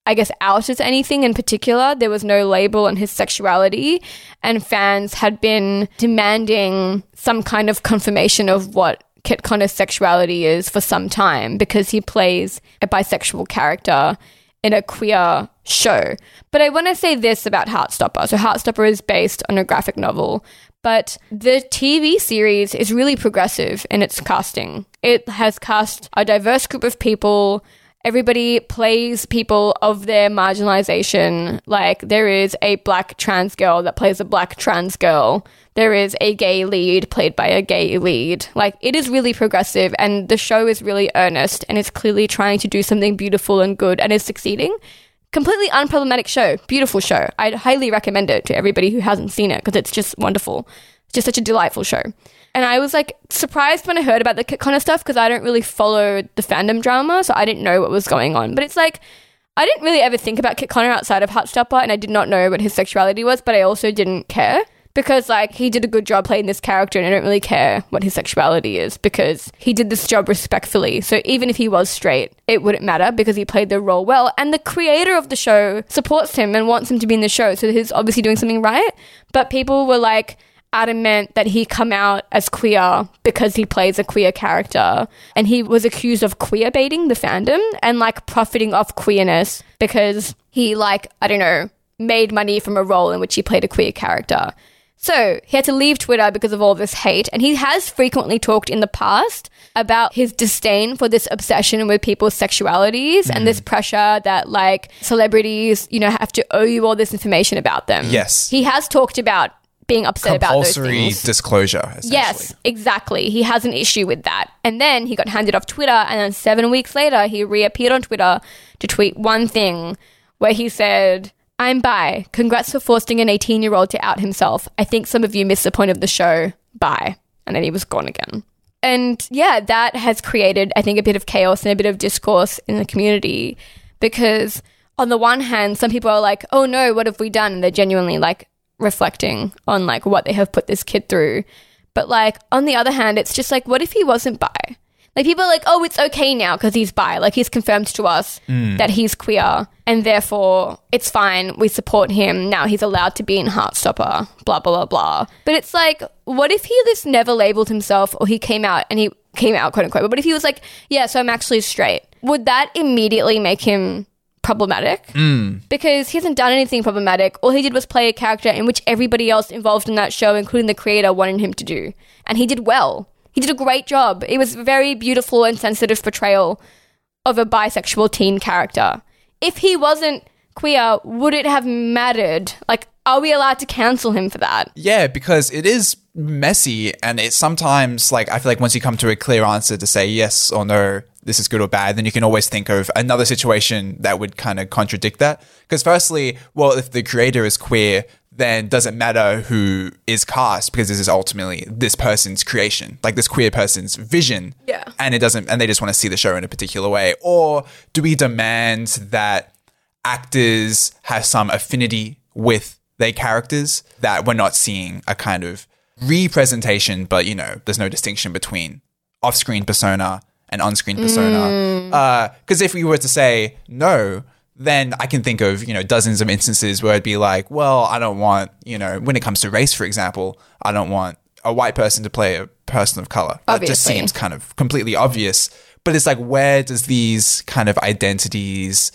I guess, out as anything in particular. There was no label on his sexuality, and fans had been demanding some kind of confirmation of what Kit Connor's sexuality is for some time because he plays a bisexual character in a queer show. But I want to say this about Heartstopper. So, Heartstopper is based on a graphic novel, but the TV series is really progressive in its casting. It has cast a diverse group of people. Everybody plays people of their marginalization. Like, there is a black trans girl that plays a black trans girl. there is a gay lead played by a gay lead. Like it is really progressive and the show is really earnest and it's clearly trying to do something beautiful and good and is succeeding. Completely unproblematic show, beautiful show. I'd highly recommend it to everybody who hasn't seen it because it's just wonderful. It's just such a delightful show. And I was like surprised when I heard about the Kit Connor stuff because I don't really follow the fandom drama, so I didn't know what was going on. But it's like I didn't really ever think about Kit Connor outside of Heartstopper, and I did not know what his sexuality was, but I also didn't care because like he did a good job playing this character and I don't really care what his sexuality is because he did this job respectfully. So even if he was straight, it wouldn't matter because he played the role well and the creator of the show supports him and wants him to be in the show. So he's obviously doing something right. But people were like adamant that he come out as queer because he plays a queer character and he was accused of queer baiting the fandom and like profiting off queerness because he like I don't know made money from a role in which he played a queer character. So he had to leave Twitter because of all this hate, and he has frequently talked in the past about his disdain for this obsession with people's sexualities and this mm. pressure that like celebrities, you know, have to owe you all this information about them. Yes. He has talked about being upset about those Compulsory things. disclosure. Essentially. Yes, exactly. He has an issue with that. And then he got handed off Twitter, and then seven weeks later, he reappeared on Twitter to tweet one thing where he said, I'm bi. Congrats for forcing an 18 year old to out himself. I think some of you missed the point of the show. Bye. And then he was gone again. And yeah, that has created, I think, a bit of chaos and a bit of discourse in the community because, on the one hand, some people are like, oh no, what have we done? And they're genuinely like reflecting on like what they have put this kid through. But like, on the other hand, it's just like, what if he wasn't bi? Like, people are like, oh, it's okay now because he's bi. Like, he's confirmed to us mm. that he's queer and therefore it's fine. We support him. Now he's allowed to be in Heartstopper, blah, blah, blah, blah. But it's like, what if he just never labeled himself or he came out and he came out, quote unquote. But if he was like, yeah, so I'm actually straight? Would that immediately make him problematic? Mm. Because he hasn't done anything problematic. All he did was play a character in which everybody else involved in that show, including the creator, wanted him to do. And he did well. He did a great job. It was a very beautiful and sensitive portrayal of a bisexual teen character. If he wasn't queer, would it have mattered? Like, are we allowed to cancel him for that? Yeah, because it is messy and it's sometimes like I feel like once you come to a clear answer to say yes or no, this is good or bad, then you can always think of another situation that would kind of contradict that. Because firstly, well, if the creator is queer, then doesn't matter who is cast because this is ultimately this person's creation, like this queer person's vision. Yeah. And it doesn't and they just want to see the show in a particular way. Or do we demand that actors have some affinity with their characters that we're not seeing a kind of representation, but you know, there's no distinction between off-screen persona and on-screen persona. Mm. Uh, because if we were to say no, then I can think of you know dozens of instances where it'd be like, well, I don't want you know when it comes to race, for example, I don't want a white person to play a person of color. That just Obviously. seems kind of completely obvious. But it's like, where does these kind of identities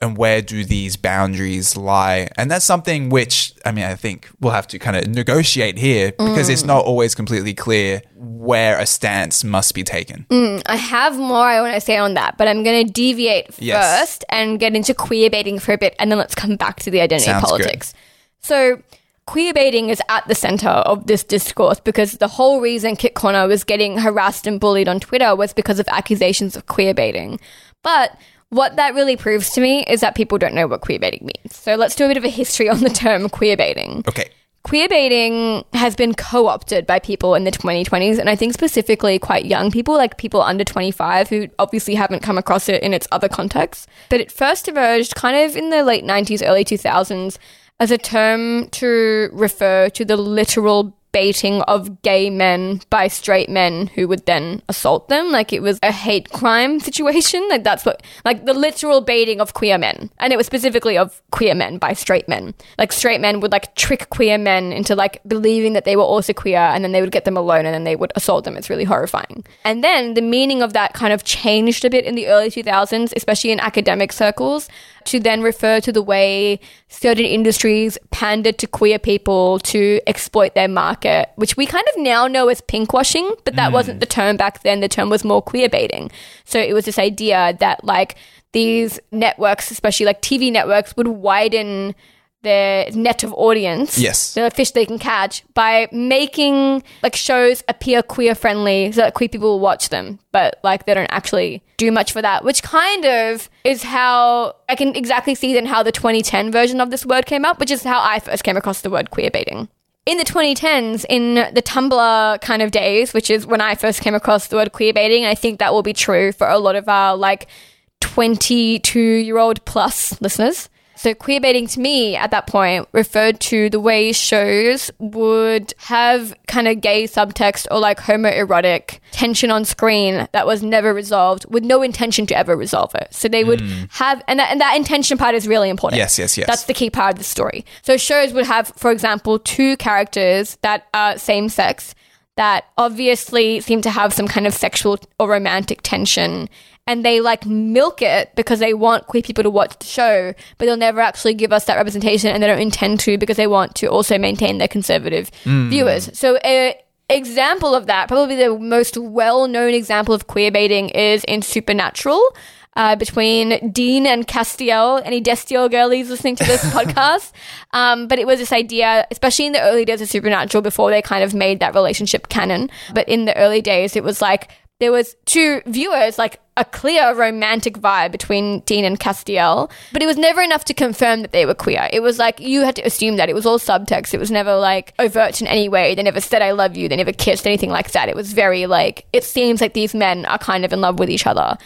and where do these boundaries lie? And that's something which, I mean, I think we'll have to kind of negotiate here because Mm. it's not always completely clear where a stance must be taken. I have more I want to say on that, but I'm going to deviate Yes. first and get into queer baiting for a bit, and then let's come back to the identity Sounds good. politics. So, queer baiting is at the center of this discourse because the whole reason Kit Connor was getting harassed and bullied on Twitter was because of accusations of queer baiting. But what that really proves to me is that people don't know what queer baiting means. So, let's do a bit of a history on the term queer baiting Okay. queer baiting has been co-opted by people in the 2020s and i think specifically quite young people like people under 25 who obviously haven't come across it in its other contexts but it first emerged kind of in the late 90s early 2000s as a term to refer to the literal baiting of gay men by straight men who would then assault them. Like it was a hate crime situation. Like that's what like the literal baiting of queer men. And it was specifically of queer men by straight men. Like straight men would like trick queer men into like believing that they were also queer and then they would get them alone and then they would assault them. It's really horrifying. And then the meaning of that kind of changed a bit in the early 2000s especially in academic circles to then refer to the way certain industries pandered to queer people to exploit their market, which we kind of now know as pinkwashing, but that wasn't mm. the term back then. The term was more queer baiting. So it was this idea that like these networks, especially like TV networks, would widen their net of audience, Yes. the fish they can catch, by making like shows appear queer friendly so that queer people will watch them, but like they don't actually do much for that, which kind of is how I can exactly see then how the 2010 version of this word came up, which is how I first came across the word queer baiting in the 2010s, in the Tumblr kind of days, which is when I first came across the word queer baiting, I think that will be true for a lot of our like 22 year old plus listeners. So queer baiting to me at that point referred to the way shows would have kind of gay subtext or like homoerotic tension on screen that was never resolved with no intention to ever resolve it. So they would hmm. have, and that, and that intention part is really important. Yes, yes, yes. That's the key part of the story. So shows would have, for example, two characters that are same sex that obviously seem to have some kind of sexual or romantic tension and they like milk it because they want queer people to watch the show but they'll never actually give us that representation and they don't intend to because they want to also maintain their conservative viewers so a example of that probably the most well-known example of queer baiting is in supernatural uh, between Dean and Castiel. Any Destiel girlies listening to this podcast? Um, but it was this idea, especially in the early days of Supernatural, before they kind of made that relationship canon. But in the early days, it was like there was two viewers, like a clear romantic vibe between Dean and Castiel, but it was never enough to confirm that they were queer. It was like you had to assume that it was all subtext. It was never like overt in any way. They never said "I love you." They never kissed anything like that. It was very like it seems like these men are kind of in love with each other.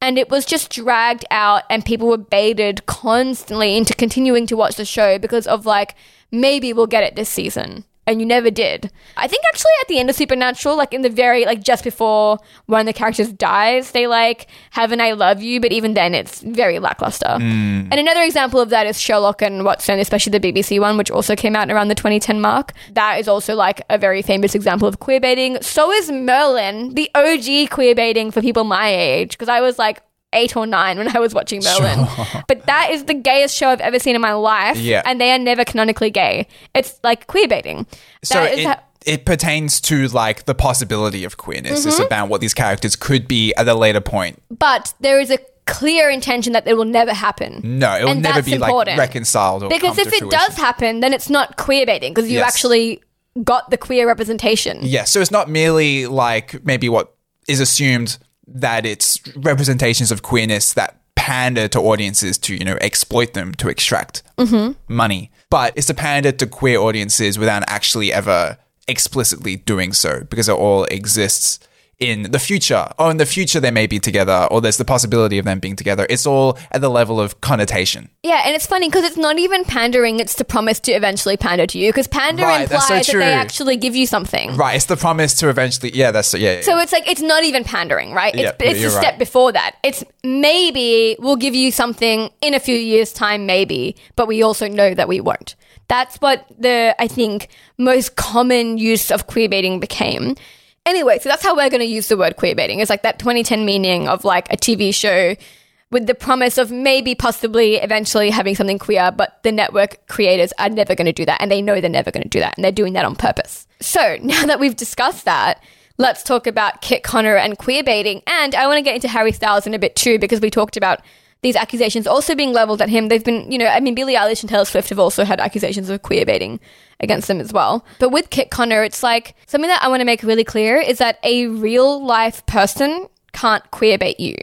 And it was just dragged out, and people were baited constantly into continuing to watch the show because of like, maybe we'll get it this season. And you never did. I think actually at the end of Supernatural, like in the very, like just before one of the characters dies, they like have an I love you, but even then it's very lackluster. Mm. And another example of that is Sherlock and Watson, especially the BBC one, which also came out around the 2010 mark. That is also like a very famous example of queer baiting. So is Merlin, the OG queer baiting for people my age, because I was like eight or nine when I was watching Merlin. But that is the gayest show I've ever seen in my life. Yeah. And they are never canonically gay. It's like queer baiting. So it, how- it pertains to like the possibility of queerness. Mm-hmm. It's about what these characters could be at a later point. but there is a clear intention that it will never happen. No, it will And never be important. like reconciled or Because if it does happen, then it's not queer baiting because you Yes. actually got the queer representation. Yeah, so it's not merely like maybe what is assumed that it's representations of queerness that pander to audiences to, you know, exploit them to extract mm-hmm. money. But it's to pander to queer audiences without actually ever explicitly doing so because it all exists in the future. Oh, in the future they may be together, or there's the possibility of them being together. It's all at the level of connotation. Yeah, and it's funny because it's not even pandering, it's the promise to eventually pander to you because pander Right, implies so that they actually give you something. Right, it's the promise to eventually yeah, that's yeah. yeah. So it's like it's not even pandering, right? It's, Yeah, it's a step right. before that. It's maybe we'll give you something in a few years' time, maybe, but we also know that we won't. That's what the I think most common use of queer baiting became. Anyway, so that's how we're going to use the word queer baiting. It's like that 2010 meaning of like a TV show with the promise of maybe possibly eventually having something queer, but the network creators are never going to do that and they know they're never going to do that and they're doing that on purpose. So now that we've discussed that, let's talk about Kit Connor and queer baiting. And I want to get into Harry Styles in a bit too because we talked about these accusations also being leveled at him. They've been, you know, I mean, Billie Eilish and Taylor Swift have also had accusations of queer baiting against them as well. But with Kit Connor, it's like something that I want to make really clear is that a real life person can't queer bait you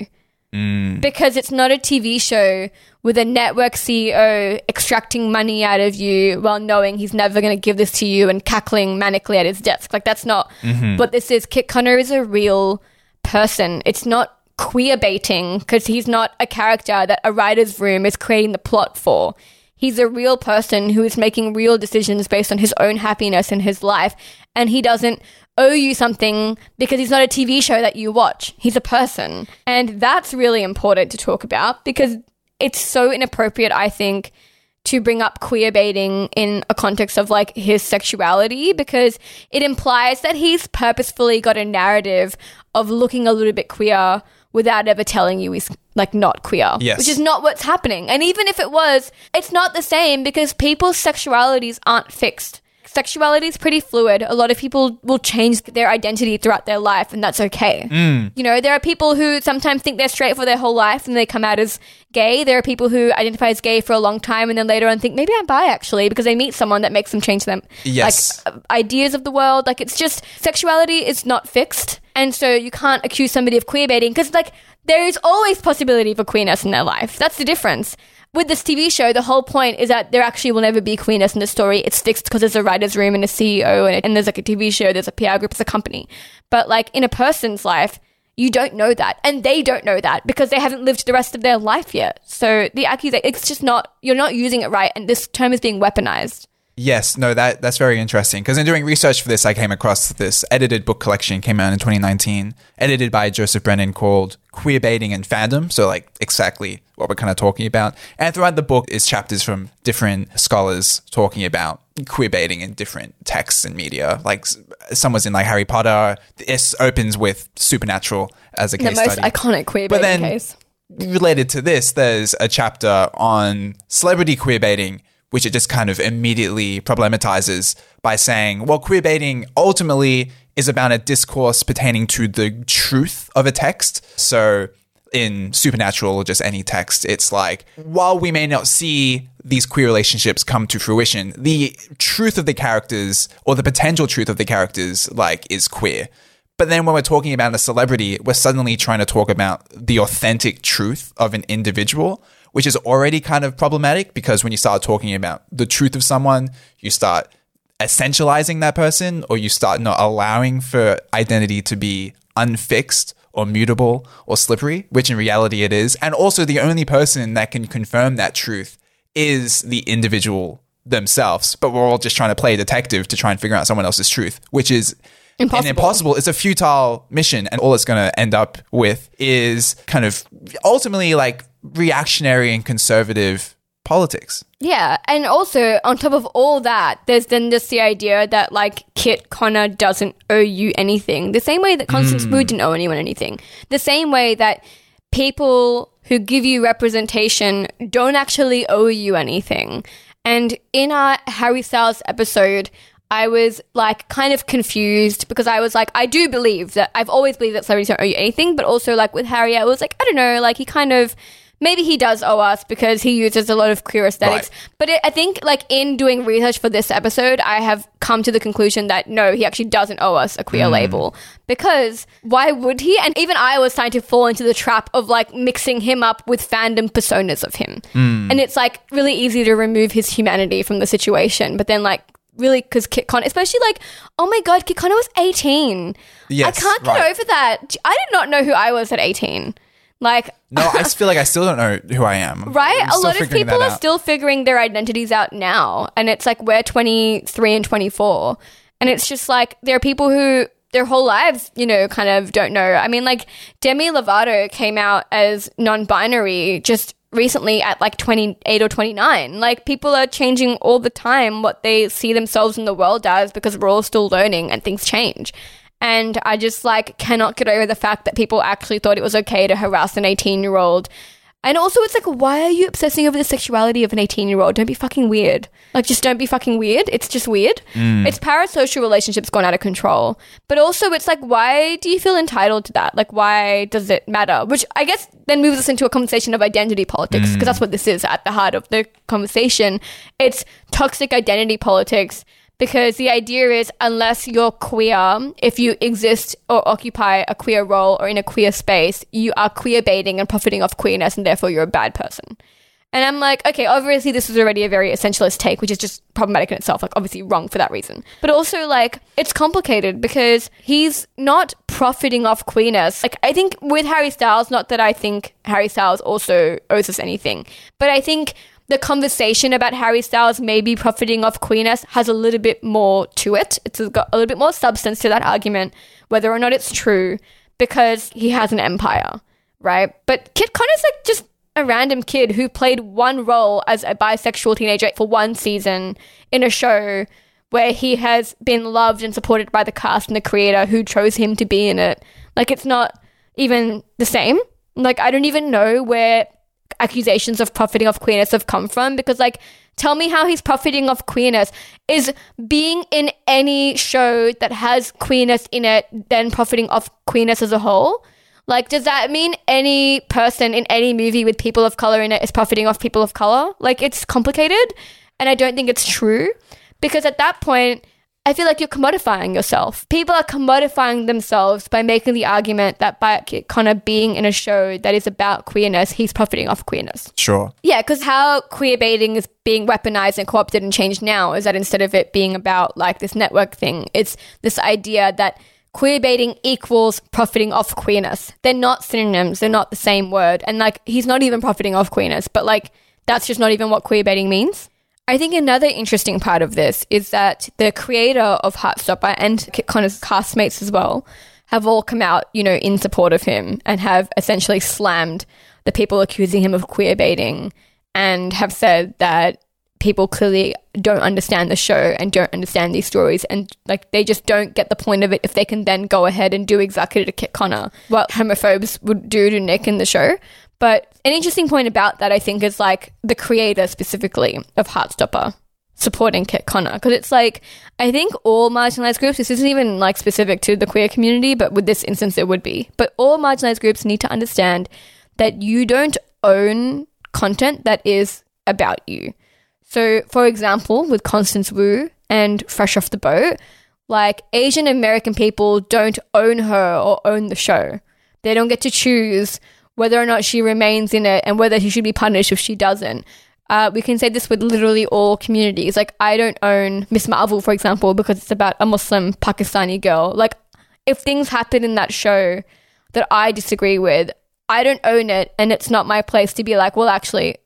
mm. because it's not a TV show with a network CEO extracting money out of you while knowing he's never going to give this to you and cackling manically at his desk. Like that's not mm-hmm. what this is. Kit Connor is a real person. It's not queer baiting because he's not a character that a writer's room is creating the plot for. He's a real person who is making real decisions based on his own happiness in his life, and he doesn't owe you something because he's not a TV show that you watch. He's a person. And that's really important to talk about because it's so inappropriate, I think, to bring up queer baiting in a context of like his sexuality because it implies that he's purposefully got a narrative of looking a little bit queer without ever telling you he's like not queer. Yes. Which is not what's happening. And even if it was, it's not the same because people's sexualities aren't fixed. Sexuality is pretty fluid. A lot of people will change their identity throughout their life, and that's okay. You know, there are people who sometimes think they're straight for their whole life and they come out as gay. There are people who identify as gay for a long time and then later on think maybe I'm bi actually because they meet someone that makes them change them Yes. like uh, ideas of the world. Like it's just sexuality is not fixed, and so you can't accuse somebody of queer baiting because like there is always possibility for queerness in their life. That's the difference. With this TV show, the whole point is that there actually will never be queerness in the story. It's fixed because there's a writer's room and a CEO, and, and there's like a TV show, there's a PR group, there's a company. But like in a person's life, you don't know that, and they don't know that because they haven't lived the rest of their life yet. So the accusation, it's just not, you're not using it right, and this term is being weaponized. Yes, no, that that's very interesting. Because in doing research for this, I came across this edited book collection came out in 2019, edited by Joseph Brennan called "Queer Baiting and Fandom." So, like exactly what we're kind of talking about. And throughout the book is chapters from different scholars talking about queer baiting in different texts and media. Like some was in like Harry Potter. This opens with Supernatural as a case The most study. iconic queer But baiting then- case. related to this, there's a chapter on celebrity queer baiting, which it just kind of immediately problematizes by saying, well, queer baiting ultimately is about a discourse pertaining to the truth of a text. So in Supernatural or just any text, it's like, while we may not see these queer relationships come to fruition, the truth of the characters or the potential truth of the characters, like, is queer. But then when we're talking about a celebrity, we're suddenly trying to talk about the authentic truth of an individual, which is already kind of problematic because when you start talking about the truth of someone, you start essentializing that person or you start not allowing for identity to be unfixed or mutable or slippery, which in reality it is. And also the only person that can confirm that truth is the individual themselves. But we're all just trying to play detective to try and figure out someone else's truth, which is Impossible. and impossible. It's a futile mission, and all it's going to end up with is kind of ultimately like reactionary and conservative politics. Yeah, and also on top of all that, there's then just the idea that like Kit Connor doesn't owe you anything. The same way that Constance hmm. Wu didn't owe anyone anything. The same way that people who give you representation don't actually owe you anything. And in our Harry Styles episode, I was like kind of confused because I was like, I do believe that I've always believed that celebrities don't owe you anything, but also like with Harry, I was like, I don't know, like he kind of maybe he does owe us because he uses a lot of queer aesthetics. Right. But it, I think like in doing research for this episode, I have come to the conclusion that no, he actually doesn't owe us a queer mm. label because why would he? And even I was starting to fall into the trap of like mixing him up with fandom personas of him, mm. and it's like really easy to remove his humanity from the situation, but then like. Really, because Kit Connor, especially like, oh my god, Kit Connor was 18. Yes, I can't get right. over that. I did not know who I was at 18. Like, No, I just feel like I still don't know who I am. Right? I'm a lot of people are out. still figuring their identities out now. And it's like we're 23 and 24. And it's just like there are people who their whole lives, you know, kind of don't know. I mean, like Demi Lovato came out as non binary just recently at like 28 or 29. Like people are changing all the time what they see themselves in the world as because we're all still learning and things change. And I just like cannot get over the fact that people actually thought it was okay to harass an 18 year old. And also, it's like, why are you obsessing over the sexuality of an 18 year old? Don't be fucking weird. Like, just don't be fucking weird. It's just weird. Mm. It's parasocial relationships gone out of control. But also, it's like, why do you feel entitled to that? Like, why does it matter? Which I guess then moves us into a conversation of identity politics, because mm. that's what this is at the heart of the conversation. It's toxic identity politics because the idea is unless you're queer, if you exist or occupy a queer role or in a queer space, you are queer baiting and profiting off queerness, and therefore you're a bad person. And I'm like, okay, obviously this is already a very essentialist take, which is just problematic in itself, like obviously wrong for that reason. But also like it's complicated because he's not profiting off queerness. Like I think with Harry Styles, not that I think Harry Styles also owes us anything, but I think the conversation about Harry Styles maybe profiting off queerness has a little bit more to it. It's got a little bit more substance to that argument, whether or not it's true, because he has an empire, right? But Kit Connor's like just a random kid who played one role as a bisexual teenager for one season in a show where he has been loved and supported by the cast and the creator who chose him to be in it. Like it's not even the same. Like I don't even know where accusations of profiting off queerness have come from? Because like tell me how he's profiting off queerness. Is being in any show that has queerness in it then profiting off queerness as a whole? Like does that mean any person in any movie with people of color in it is profiting off people of color? Like it's complicated and i don't think it's true. Because at that point I feel like you're commodifying yourself. People are commodifying themselves by making the argument that by Connor being in a show that is about queerness, he's profiting off queerness. Sure. Yeah, because how queer baiting is being weaponized and co opted and changed now is that instead of it being about like this network thing, it's this idea that queer baiting equals profiting off queerness. They're not synonyms, they're not the same word. And like, he's not even profiting off queerness, but like, that's just not even what queer baiting means. I think another interesting part of this is that the creator of Heartstopper and Kit Connor's castmates as well have all come out, you know, in support of him and have essentially slammed the people accusing him of queer baiting and have said that people clearly don't understand the show and don't understand these stories and like they just don't get the point of it if they can then go ahead and do exactly to Kit Connor what homophobes would do to Nick in the show. But an interesting point about that, I think, is like the creator specifically of Heartstopper supporting Kit Connor. Because it's like, I think all marginalized groups, this isn't even like specific to the queer community, but with this instance, it would be. But all marginalized groups need to understand that you don't own content that is about you. So, for example, with Constance Wu and Fresh Off the Boat, like Asian American people don't own her or own the show. They don't get to choose whether or not she remains in it and whether she should be punished if she doesn't. Uh, we can say this with literally all communities. Like, I don't own Miss Marvel, for example, because it's about a Muslim Pakistani girl. Like, if things happen in that show that I disagree with, I don't own it, and it's not my place to be like, well, actually,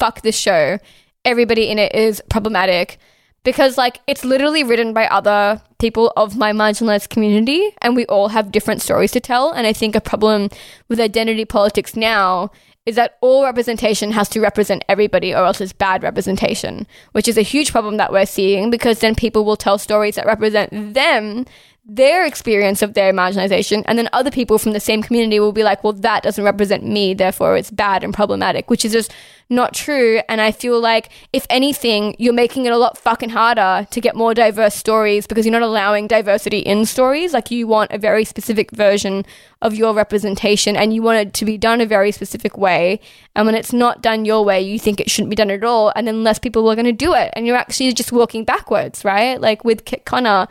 fuck this show. Everybody in it is problematic because like it's literally written by other people of my marginalized community and we all have different stories to tell. And i think a problem with identity politics now is that all representation has to represent everybody or else it's bad representation which is a huge problem that we're seeing because then people will tell stories that represent them their experience of their marginalization and then other people from the same community will be like well that doesn't represent me therefore it's bad and problematic which is just not true. And i feel like if anything you're making it a lot fucking harder to get more diverse stories because you're not allowing diversity in stories. Like you want a very specific version of your representation and you want it to be done a very specific way. And when it's not done your way you think it shouldn't be done at all. And then less people are going to do it. And you're actually just walking backwards right? Like with kit connor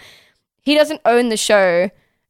he doesn't own the show.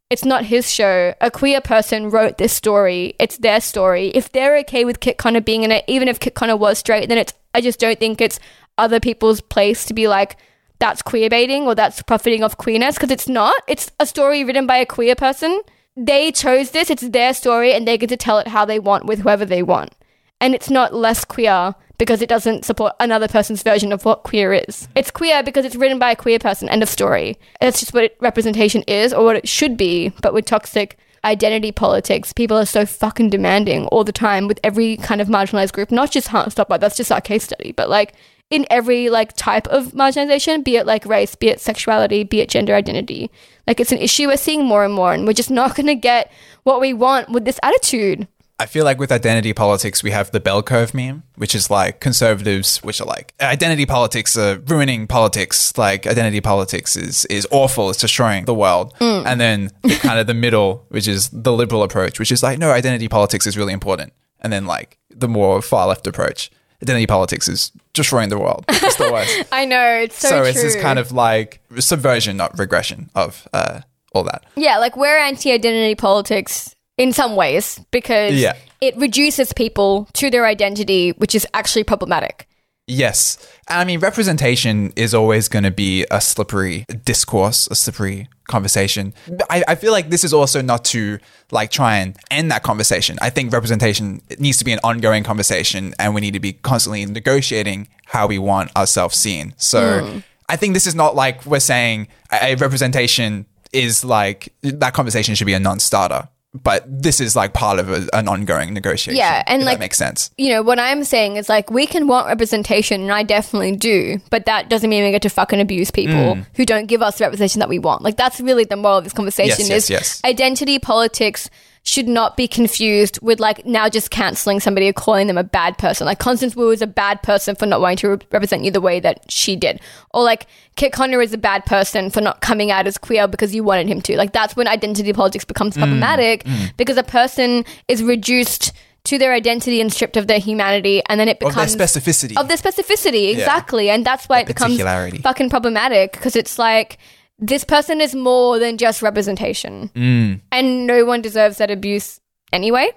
It's not his show. A queer person wrote this story. It's their story. If they're okay with Kit Connor being in it, even if Kit Connor was straight, then it's I just don't think it's other people's place to be like, that's queer baiting or that's profiting off queerness because it's not. It's a story written by a queer person. They chose this, it's their story, and they get to tell it how they want with whoever they want. And it's not less queer because it doesn't support another person's version of what queer is. It's queer because it's written by a queer person, end of story. That's just what it, representation is or what it should be. But with toxic identity politics, people are so fucking demanding all the time with every kind of marginalized group, not just Heartstopper, that's just our case study, but like in every like type of marginalization, be it like race, be it sexuality, be it gender identity. Like it's an issue we're seeing more and more, and we're just not to get what we want with this attitude. I feel like with identity politics, we have the bell curve meme, which is like conservatives, which are like identity politics are ruining politics. Like identity politics is is awful. It's destroying the world. Mm. And then the, kind of the middle, which is the liberal approach, which is like no, identity politics is really important. And then like the more far left approach, identity politics is destroying the world. It's the worst. I know it's so. So true. it's this kind of like subversion, not regression of uh, all that. Yeah, like we're anti-identity politics in some ways because yeah. it reduces people to their identity, which is actually problematic. Yes. I mean, representation is always going to be a slippery discourse, a slippery conversation. I, I feel like this is also not to like try and end that conversation. I think representation needs to be an ongoing conversation and we need to be constantly negotiating how we want ourselves seen. So mm. I think this is not like we're saying a representation is like that conversation should be a non starter but this is like part of a, an ongoing negotiation. Yeah, and like that makes sense. You know what I'm saying is like we can want representation, and I definitely do, but that doesn't mean we get to fucking abuse people mm. who don't give us the representation that we want. Like that's really the moral of this conversation. Yes, yes, is yes. Identity politics should not be confused with like now just canceling somebody or calling them a bad person. Like Constance Wu is a bad person for not wanting to re- represent you the way that she did. Or like Kit Connor is a bad person for not coming out as queer because you wanted him to. Like that's when identity politics becomes mm. problematic mm. because a person is reduced to their identity and stripped of their humanity and then it becomes Of their specificity. of their specificity exactly and that's why it becomes fucking problematic because it's like this person is more than just representation Mm. and no one deserves that abuse anyway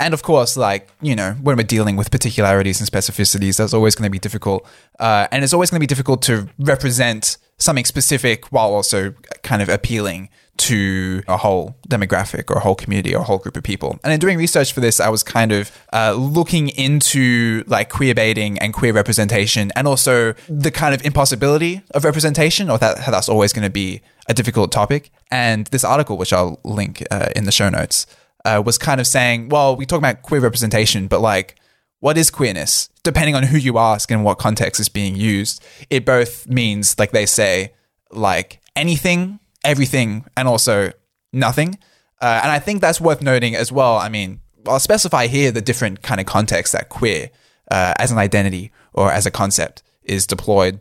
And of course, like, you know, when we're dealing with particularities and specificities, that's always going to be difficult. Uh, and it's always going to be difficult to represent something specific while also kind of appealing to a whole demographic or a whole community or a whole group of people. And in doing research for this, I was kind of uh, looking into like queer baiting and queer representation and also the kind of impossibility of representation or that that's always going to be a difficult topic. And this article, which I'll link uh, in the show notes, uh, was kind of saying, well, we talk about queer representation, but like, what is queerness? Depending on who you ask and what context is being used, it both means, like they say, like anything, everything, and also nothing. Uh, and I think that's worth noting as well. I mean, I'll specify here the different kind of contexts that queer uh, as an identity or as a concept is deployed.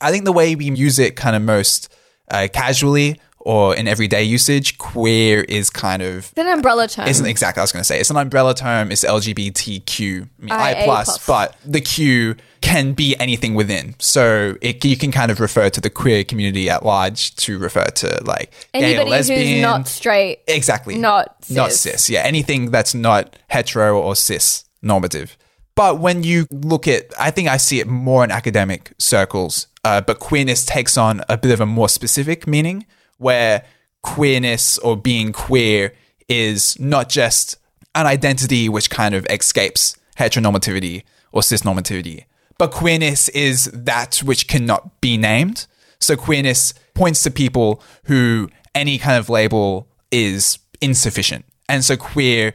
I think the way we use it kind of most uh, casually or in everyday usage, queer is kind of it's an umbrella term isn't exactly I was going to say. It's an umbrella term. It's LGBTQ, I mean, I plus, plus. but the Q can be anything within. So it, you can kind of refer to the queer community at large to refer to like anybody lesbian. who's not straight exactly not not cis. cis. Yeah, anything that's not hetero or cis normative. But when you look at, I think I see it more in academic circles. Uh, but queerness takes on a bit of a more specific meaning, where queerness or being queer is not just an identity which kind of escapes heteronormativity or cisnormativity, but queerness is that which cannot be named. So queerness points to people who any kind of label is insufficient. And so queer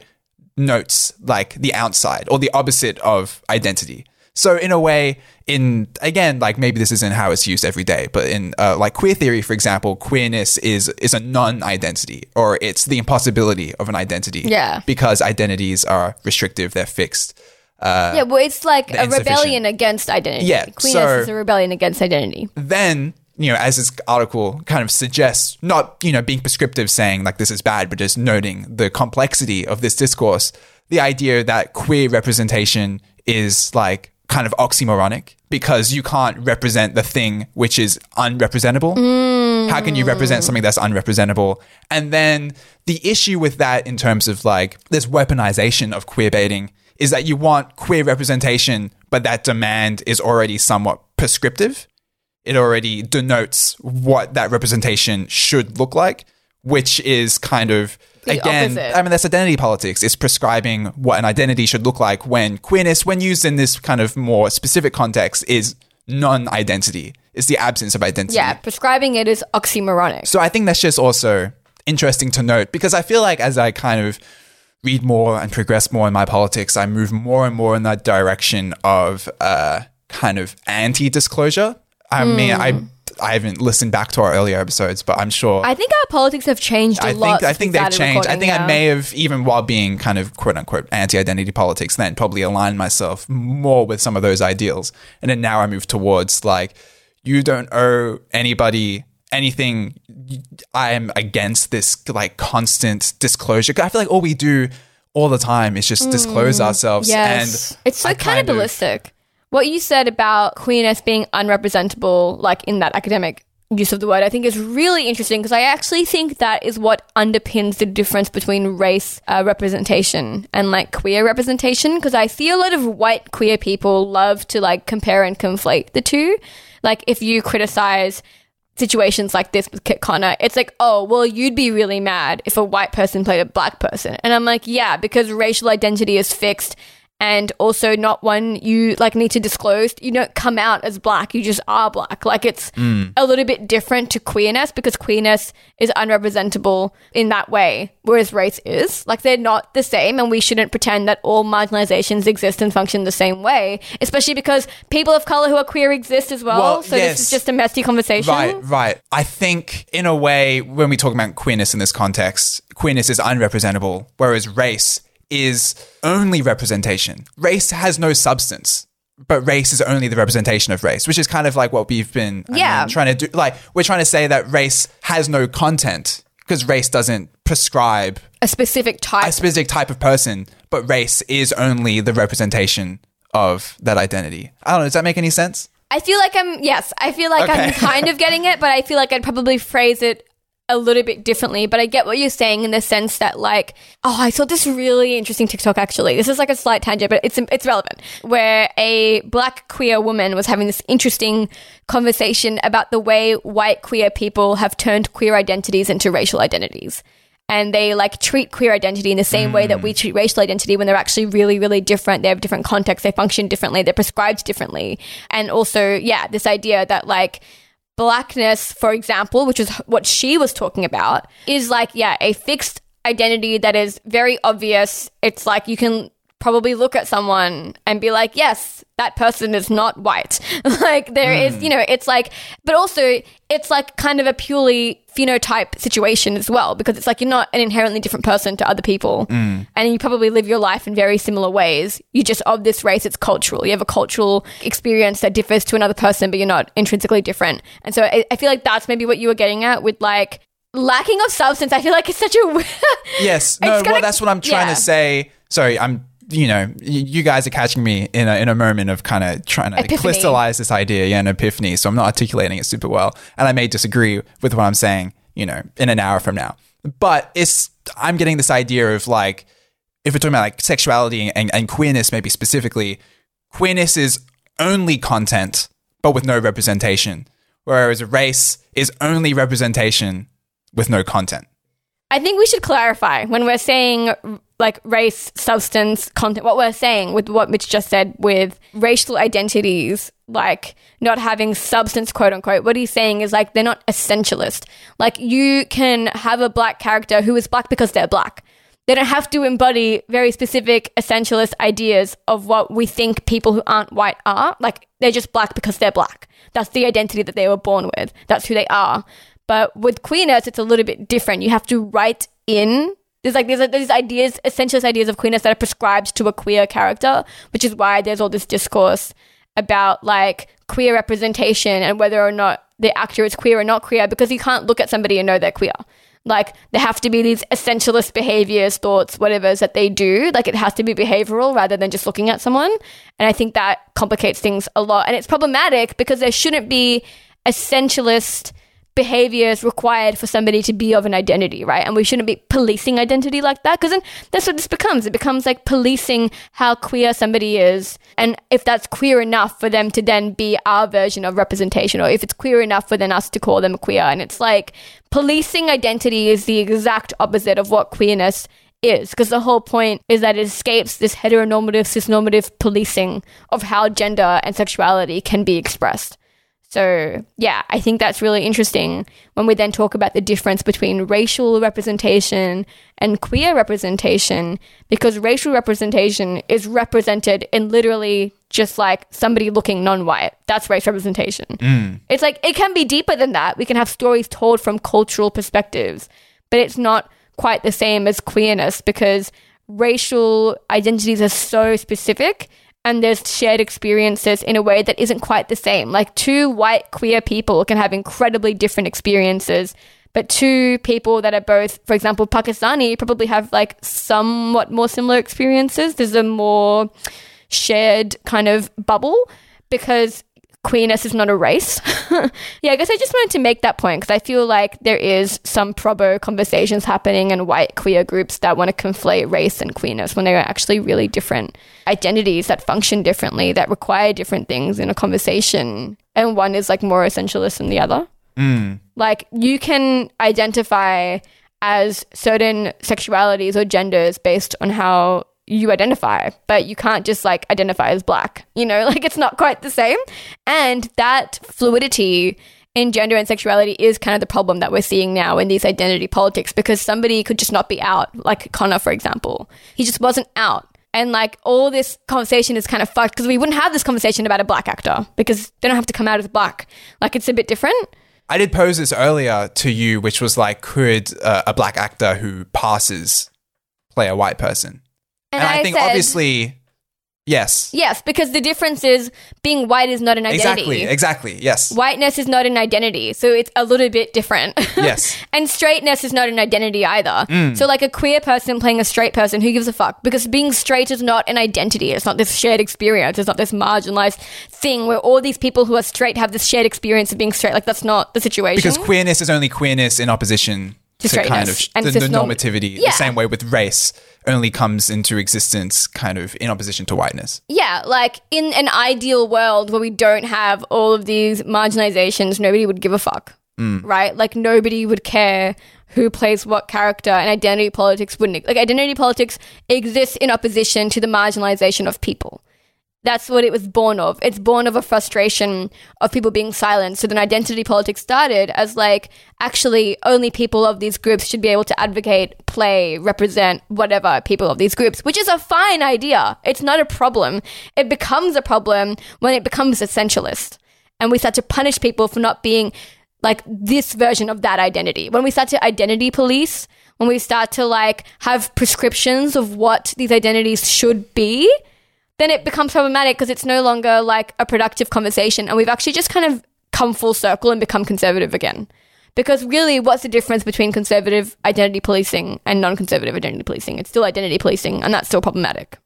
notes like the outside or the opposite of identity. So in a way, in again, like maybe this isn't how it's used every day, but in uh, like queer theory, for example, queerness is is a non-identity or it's the impossibility of an identity. Yeah. because identities are restrictive, they're fixed. yeah well it's like a rebellion against identity Yeah, queerness so- is a rebellion against identity then you know as this article kind of suggests not you know being prescriptive saying like this is bad but just noting the complexity of this discourse the idea that queer representation is like kind of oxymoronic because you can't represent the thing which is unrepresentable. Mm. How can you represent something that's unrepresentable? And then the issue with that in terms of like this weaponization of queer baiting is that you want queer representation but that demand is already somewhat prescriptive. It already denotes what that representation should look like, which is kind of The again, opposite. I mean, that's identity politics. It's prescribing what an identity should look like when queerness, when used in this kind of more specific context, is non-identity. It's the absence of identity. yeah prescribing it is oxymoronic So I think that's just also interesting to note because I feel like as I kind of read more and progress more in my politics, I move more and more in that direction of uh, kind of anti-disclosure. I mean, I I haven't listened back to our earlier episodes, but I'm sure I think our politics have changed a I lot. think I think they've changed. I think I may have even while being kind of quote unquote anti-identity politics then probably aligned myself more with some of those ideals. And then now I move towards like you don't owe anybody anything. I am against this like constant disclosure. I feel like all we do all the time is just disclose ourselves. Mm, Yes. And it's so I kind of- cannibalistic. What you said about queerness being unrepresentable, like in that academic use of the word, I think is really interesting because I actually think that is what underpins the difference between race uh, representation and like queer representation. Because I see a lot of white queer people love to like compare and conflate the two. Like if you criticize situations like this with Kit Connor, it's like, oh, well, you'd be really mad if a white person played a black person. And I'm like, yeah, because racial identity is fixed and also not one you like need to disclose. You don't come out as black, you just are black. Like it's mm. a little bit different to queerness because queerness is unrepresentable in that way, whereas race is. Like they're not the same, and we shouldn't pretend that all marginalizations exist and function the same way, especially because people of color who are queer exist as well. Well, so yes. this is just a messy conversation. Right, right. I think, in a way, when we talk about queerness in this context, queerness is unrepresentable, whereas race is only representation. Race has no substance. But race is only the representation of race, which is kind of like what we've been I Yeah. mean, trying to do. Like, we're trying to say that race has no content because race doesn't prescribe A specific type. a specific type of person, but race is only the representation of that identity. I don't know. Does that make any sense? I feel like I'm yes, I feel like I'm kind of getting it, but I feel like I'd probably phrase it a little bit differently. But I get what you're saying in the sense that like, oh, I saw this really interesting TikTok actually. This is like a slight tangent, but it's it's relevant. Where a black queer woman was having this interesting conversation about the way white queer people have turned queer identities into racial identities. And they like treat queer identity in the same way that we mm. treat racial identity when they're actually really, really different. They have different contexts. They function differently. They're prescribed differently. And also, yeah, this idea that like blackness, for example, which is what she was talking about, is like, yeah, a fixed identity that is very obvious. It's like you can probably look at someone and be like, yes, that person is not white. like there is, hmm. you know, it's like, but also it's like kind of a purely phenotype situation as well, because it's like you're not an inherently different person to other people. Hmm. And you probably live your life in very similar ways. You just, of this race, it's cultural. You have a cultural experience that differs to another person, but you're not intrinsically different. And so I, I feel like that's maybe what you were getting at with like, Lacking of substance, I feel like it's such a Yes. No, gonna- well, that's what I'm trying yeah. to say. Sorry, I'm, you know, you guys are catching me in a, in a moment of kind of trying to Epiphany. crystallize this idea, yeah, an epiphany. So I'm not articulating it super well. And I may disagree with what I'm saying, you know, in an hour from now. But it's, I'm getting this idea of like, if we're talking about like sexuality and, and queerness, maybe specifically, queerness is only content, but with no representation. Whereas race is only representation with no content. I think we should clarify when we're saying like race, substance, content, what we're saying with what Mitch just said with racial identities, like not having substance, quote unquote. What he's saying is like they're not essentialist. Like you can have a black character who is black because they're black. They don't have to embody very specific essentialist ideas of what we think people who aren't white are. Like they're just black because they're black. That's the identity that they were born with. That's who they are. But with queerness, it's a little bit different. You have to write in. There's like there's these ideas, essentialist ideas of queerness that are prescribed to a queer character, which is why there's all this discourse about like queer representation and whether or not the actor is queer or not queer, because you can't look at somebody and know they're queer. Like there have to be these essentialist behaviors, thoughts, whatever's that they do. Like it has to be behavioral rather than just looking at someone. And I think that complicates things a lot. And it's problematic because there shouldn't be essentialist behaviors required for somebody to be of an identity, right? And we shouldn't be policing identity like that because then that's what this becomes. It becomes like policing how queer somebody is. And if that's queer enough for them to then be our version of representation, or if it's queer enough for then us to call them queer. And it's like policing identity is the exact opposite of what queerness is because the whole point is that it escapes this heteronormative, cisnormative policing of how gender and sexuality can be expressed. So, yeah, I think that's really interesting when we then talk about the difference between racial representation and queer representation, because racial representation is represented in literally just like somebody looking non white. That's race representation. Mm. It's like it can be deeper than that. We can have stories told from cultural perspectives, but it's not quite the same as queerness because racial identities are so specific and there's shared experiences in a way that isn't quite the same. Like two white queer people can have incredibly different experiences, but two people that are both, for example, Pakistani probably have like somewhat more similar experiences. There's a more shared kind of bubble because queerness is not a race. yeah, I guess I just wanted to make that point because I feel like there is some probo conversations happening in white queer groups that want to conflate race and queerness when they are actually really different identities that function differently, that require different things in a conversation. And one is like more essentialist than the other. Mm. Like you can identify as certain sexualities or genders based on how you identify, but you can't just like identify as black. You know, like it's not quite the same. And that fluidity in gender and sexuality is kind of the problem that we're seeing now in these identity politics because somebody could just not be out, like Connor, for example. He just wasn't out. And like all this conversation is kind of fucked because we wouldn't have this conversation about a black actor because they don't have to come out as black. Like it's a bit different. I did pose this earlier to you, which was like, could uh, a black actor who passes play a white person? And, I, think said- obviously, yes, Yes, because the difference is being white is not an identity. exactly, exactly, yes, Whiteness is not an identity, so it's a little bit different. yes. and straightness is not an identity either. Mm. So, like a queer person playing a straight person, who gives a fuck? Because being straight is not an identity. It's not this shared experience. It's not this marginalized thing where all these people who are straight have this shared experience of being straight. Like, that's not the situation. Because queerness is only queerness in opposition To to, kind of and the, the normativity. Yeah. The same way with race only comes into existence kind of in opposition to whiteness. Yeah, like in an ideal world where we don't have all of these marginalizations, nobody would give a fuck, mm. right? Like nobody would care who plays what character, and identity politics wouldn't. Like identity politics exists in opposition to the marginalization of people. That's what it was born of. It's born of a frustration of people being silent. So then identity politics started as like, actually, only people of these groups should be able to advocate, play, represent whatever people of these groups, which is a fine idea. It's not a problem. It becomes a problem when it becomes essentialist. And we start to punish people for not being like this version of that identity. When we start to identity police, when we start to like have prescriptions of what these identities should be, then it becomes problematic because it's no longer like a productive conversation. And we've actually just kind of come full circle and become conservative again. Because really, what's the difference between conservative identity policing and non conservative identity policing? It's still identity policing, and that's still problematic.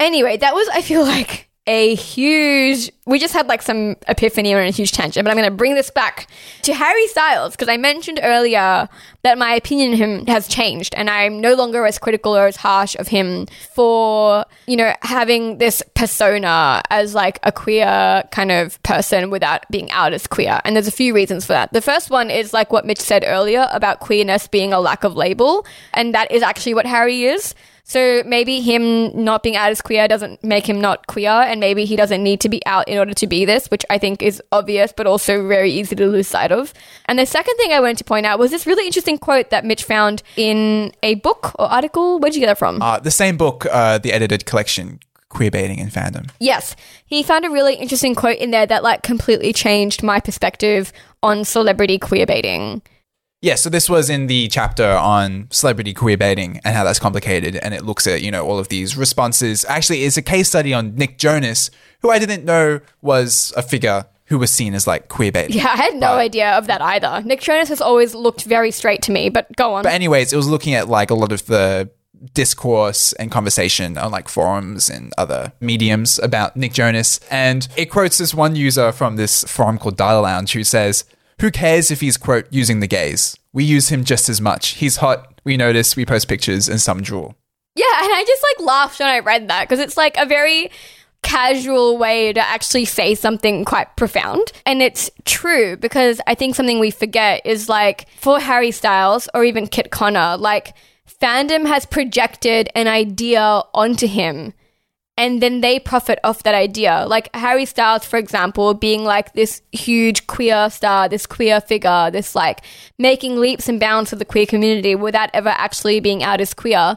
Anyway, that was, I feel like, a huge. We just had like some epiphany and a huge tangent, but I'm going to bring this back to Harry Styles because I mentioned earlier that my opinion of him has changed and I'm no longer as critical or as harsh of him for, you know, having this persona as like a queer kind of person without being out as queer. And there's a few reasons for that. The first one is like what Mitch said earlier about queerness being a lack of label, and that is actually what Harry is. So maybe him not being out as queer doesn't make him not queer, and maybe he doesn't need to be out in order to be this, which I think is obvious, but also very easy to lose sight of. And the second thing I wanted to point out was this really interesting quote that Mitch found in a book or article. Where'd you get that from? Uh, the same book, uh, the edited collection, Queer Baiting and Fandom. Yes, he found a really interesting quote in there that like completely changed my perspective on celebrity queer baiting. Yeah, so this was in the chapter on celebrity queer baiting and how that's complicated, and it looks at you know all of these responses. Actually, it's a case study on Nick Jonas, who I didn't know was a figure who was seen as like queer baiting. Yeah, I had no But- idea of that either. Nick Jonas has always looked very straight to me, but go on. But anyways, it was looking at like a lot of the discourse and conversation on like forums and other mediums about Nick Jonas. And it quotes this one user from this forum called DataLounge who says, Who cares if he's, quote, using the gays? We use him just as much. He's hot. We notice. We post pictures and some drool. Yeah, and I just like laughed when I read that because it's like a very casual way to actually say something quite profound. And it's true because I think something we forget is like for Harry Styles or even Kit Connor, like fandom has projected an idea onto him and then they profit off that idea. Like Harry Styles, for example, being like this huge queer star, this queer figure, this like making leaps and bounds for the queer community without ever actually being out as queer.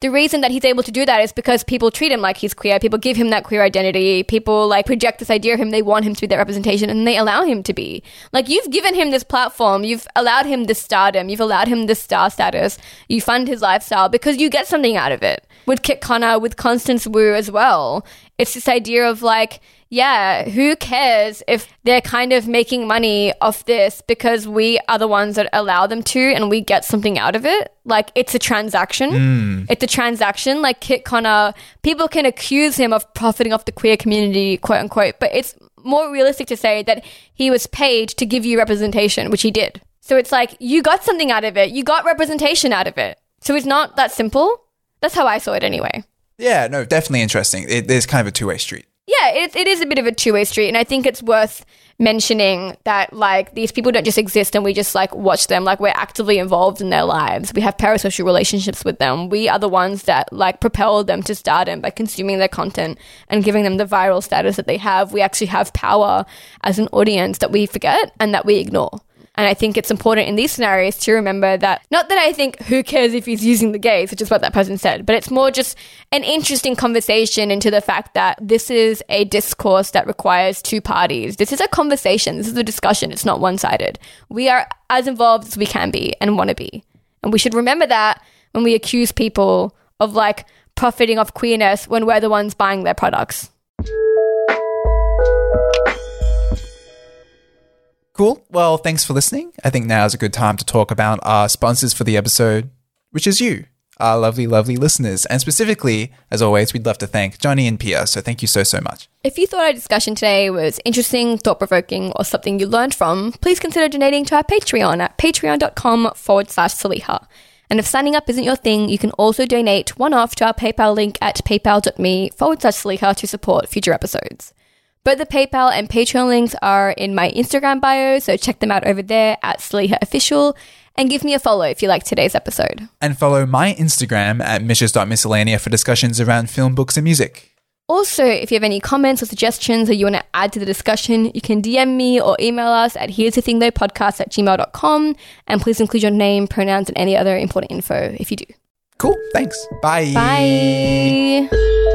The reason that he's able to do that is because people treat him like he's queer. People give him that queer identity. People like project this idea of him. They want him to be that representation and they allow him to be. Like you've given him this platform. You've allowed him this stardom. You've allowed him this star status. You fund his lifestyle because you get something out of it. With Kit Connor, with Constance Wu as well. It's this idea of like, yeah, who cares if they're kind of making money off this because we are the ones that allow them to and we get something out of it? Like, it's a transaction. Mm. It's a transaction. Like, Kit Connor, people can accuse him of profiting off the queer community, quote unquote, but it's more realistic to say that he was paid to give you representation, which he did. So it's like, you got something out of it. You got representation out of it. So it's not that simple. That's how I saw it anyway. Yeah, no, definitely interesting. It, there's kind of a two way street. Yeah, it, it is a bit of a two way street, and I think it's worth mentioning that like these people don't just exist and we just like watch them. Like we're actively involved in their lives. We have parasocial relationships with them. We are the ones that like propel them to stardom by consuming their content and giving them the viral status that they have. We actually have power as an audience that we forget and that we ignore and I think it's important in these scenarios to remember that not that I think who cares if he's using the gays, which is what that person said, but it's more just an interesting conversation into the fact that this is a discourse that requires two parties. This is a conversation. This is a discussion. It's not one sided. We are as involved as we can be and want to be. And we should remember that when we accuse people of like profiting off queerness when we're the ones buying their products. Cool. Well, thanks for listening. I think now is a good time to talk about our sponsors for the episode, which is you, our lovely, lovely listeners. And specifically, as always, we'd love to thank Johnny and Pia. So thank you so, so much. If you thought our discussion today was interesting, thought provoking, or something you learned from, please consider donating to our Patreon at patreon.com forward slash Saliha. And if signing up isn't your thing, you can also donate one off to our PayPal link at paypal.me forward slash Saliha to support future episodes. Both the PayPal and Patreon links are in my Instagram bio, so check them out over there at Saliha Official and give me a follow if you like today's episode. And follow my Instagram at mishes.miscellanea for discussions around film, books, and music. Also, if you have any comments or suggestions or you want to add to the discussion, you can DM me or email us at here's the thing though podcast at gmail.com. And please include your name, pronouns, and any other important info if you do. Cool. Thanks. Bye. Bye.